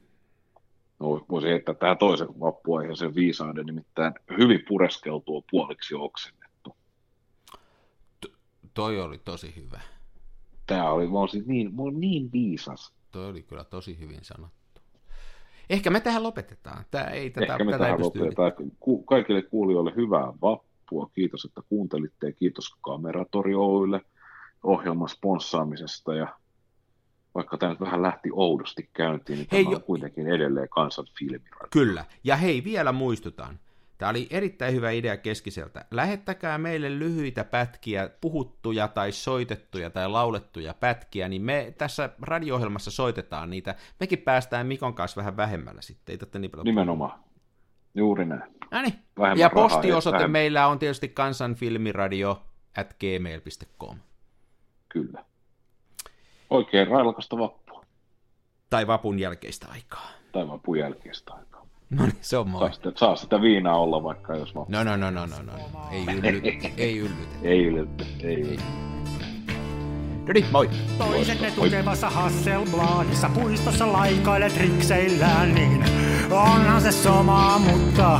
No, voisi heittää tähän toisen sen viisauden, nimittäin hyvin pureskeltua puoliksi oksennettu. To- toi oli tosi hyvä. Tämä oli, mä siis niin, mä niin viisas. Toi oli kyllä tosi hyvin sanottu. Ehkä me tähän lopetetaan. Tämä ei, tätä, Ehkä me tätä tähän lopetetaan. Ku, kaikille kuulijoille hyvää vappua. Kiitos, että kuuntelitte ja kiitos Kameratori Oylle ohjelman sponssaamisesta ja vaikka tämä nyt vähän lähti oudosti käyntiin, niin hei, tämä on jo... kuitenkin edelleen kansan filmi. Kyllä, ja hei, vielä muistutan, Tämä oli erittäin hyvä idea keskiseltä. Lähettäkää meille lyhyitä pätkiä, puhuttuja tai soitettuja tai laulettuja pätkiä, niin me tässä radio-ohjelmassa soitetaan niitä. Mekin päästään Mikon kanssa vähän vähemmällä sitten, ei niin paljon Nimenomaan. Juuri näin. No niin. Ja postiosoite meillä on tietysti kansanfilmiradio at gmail.com. Kyllä. Oikein railakasta vappua. Tai vapun jälkeistä aikaa. Tai vapun jälkeistä aikaa. No niin, se on moi. Saa sitä, saa sitä viinaa olla vaikka, jos No, no, no, no, no, no. no. Ei yllytä, ei yllytä. Ei yllytä, ei yllytä. No niin, moi. Toisen ne tukevassa Hasselbladissa puistossa laikaile trikseillään, niin onhan se sama, mutta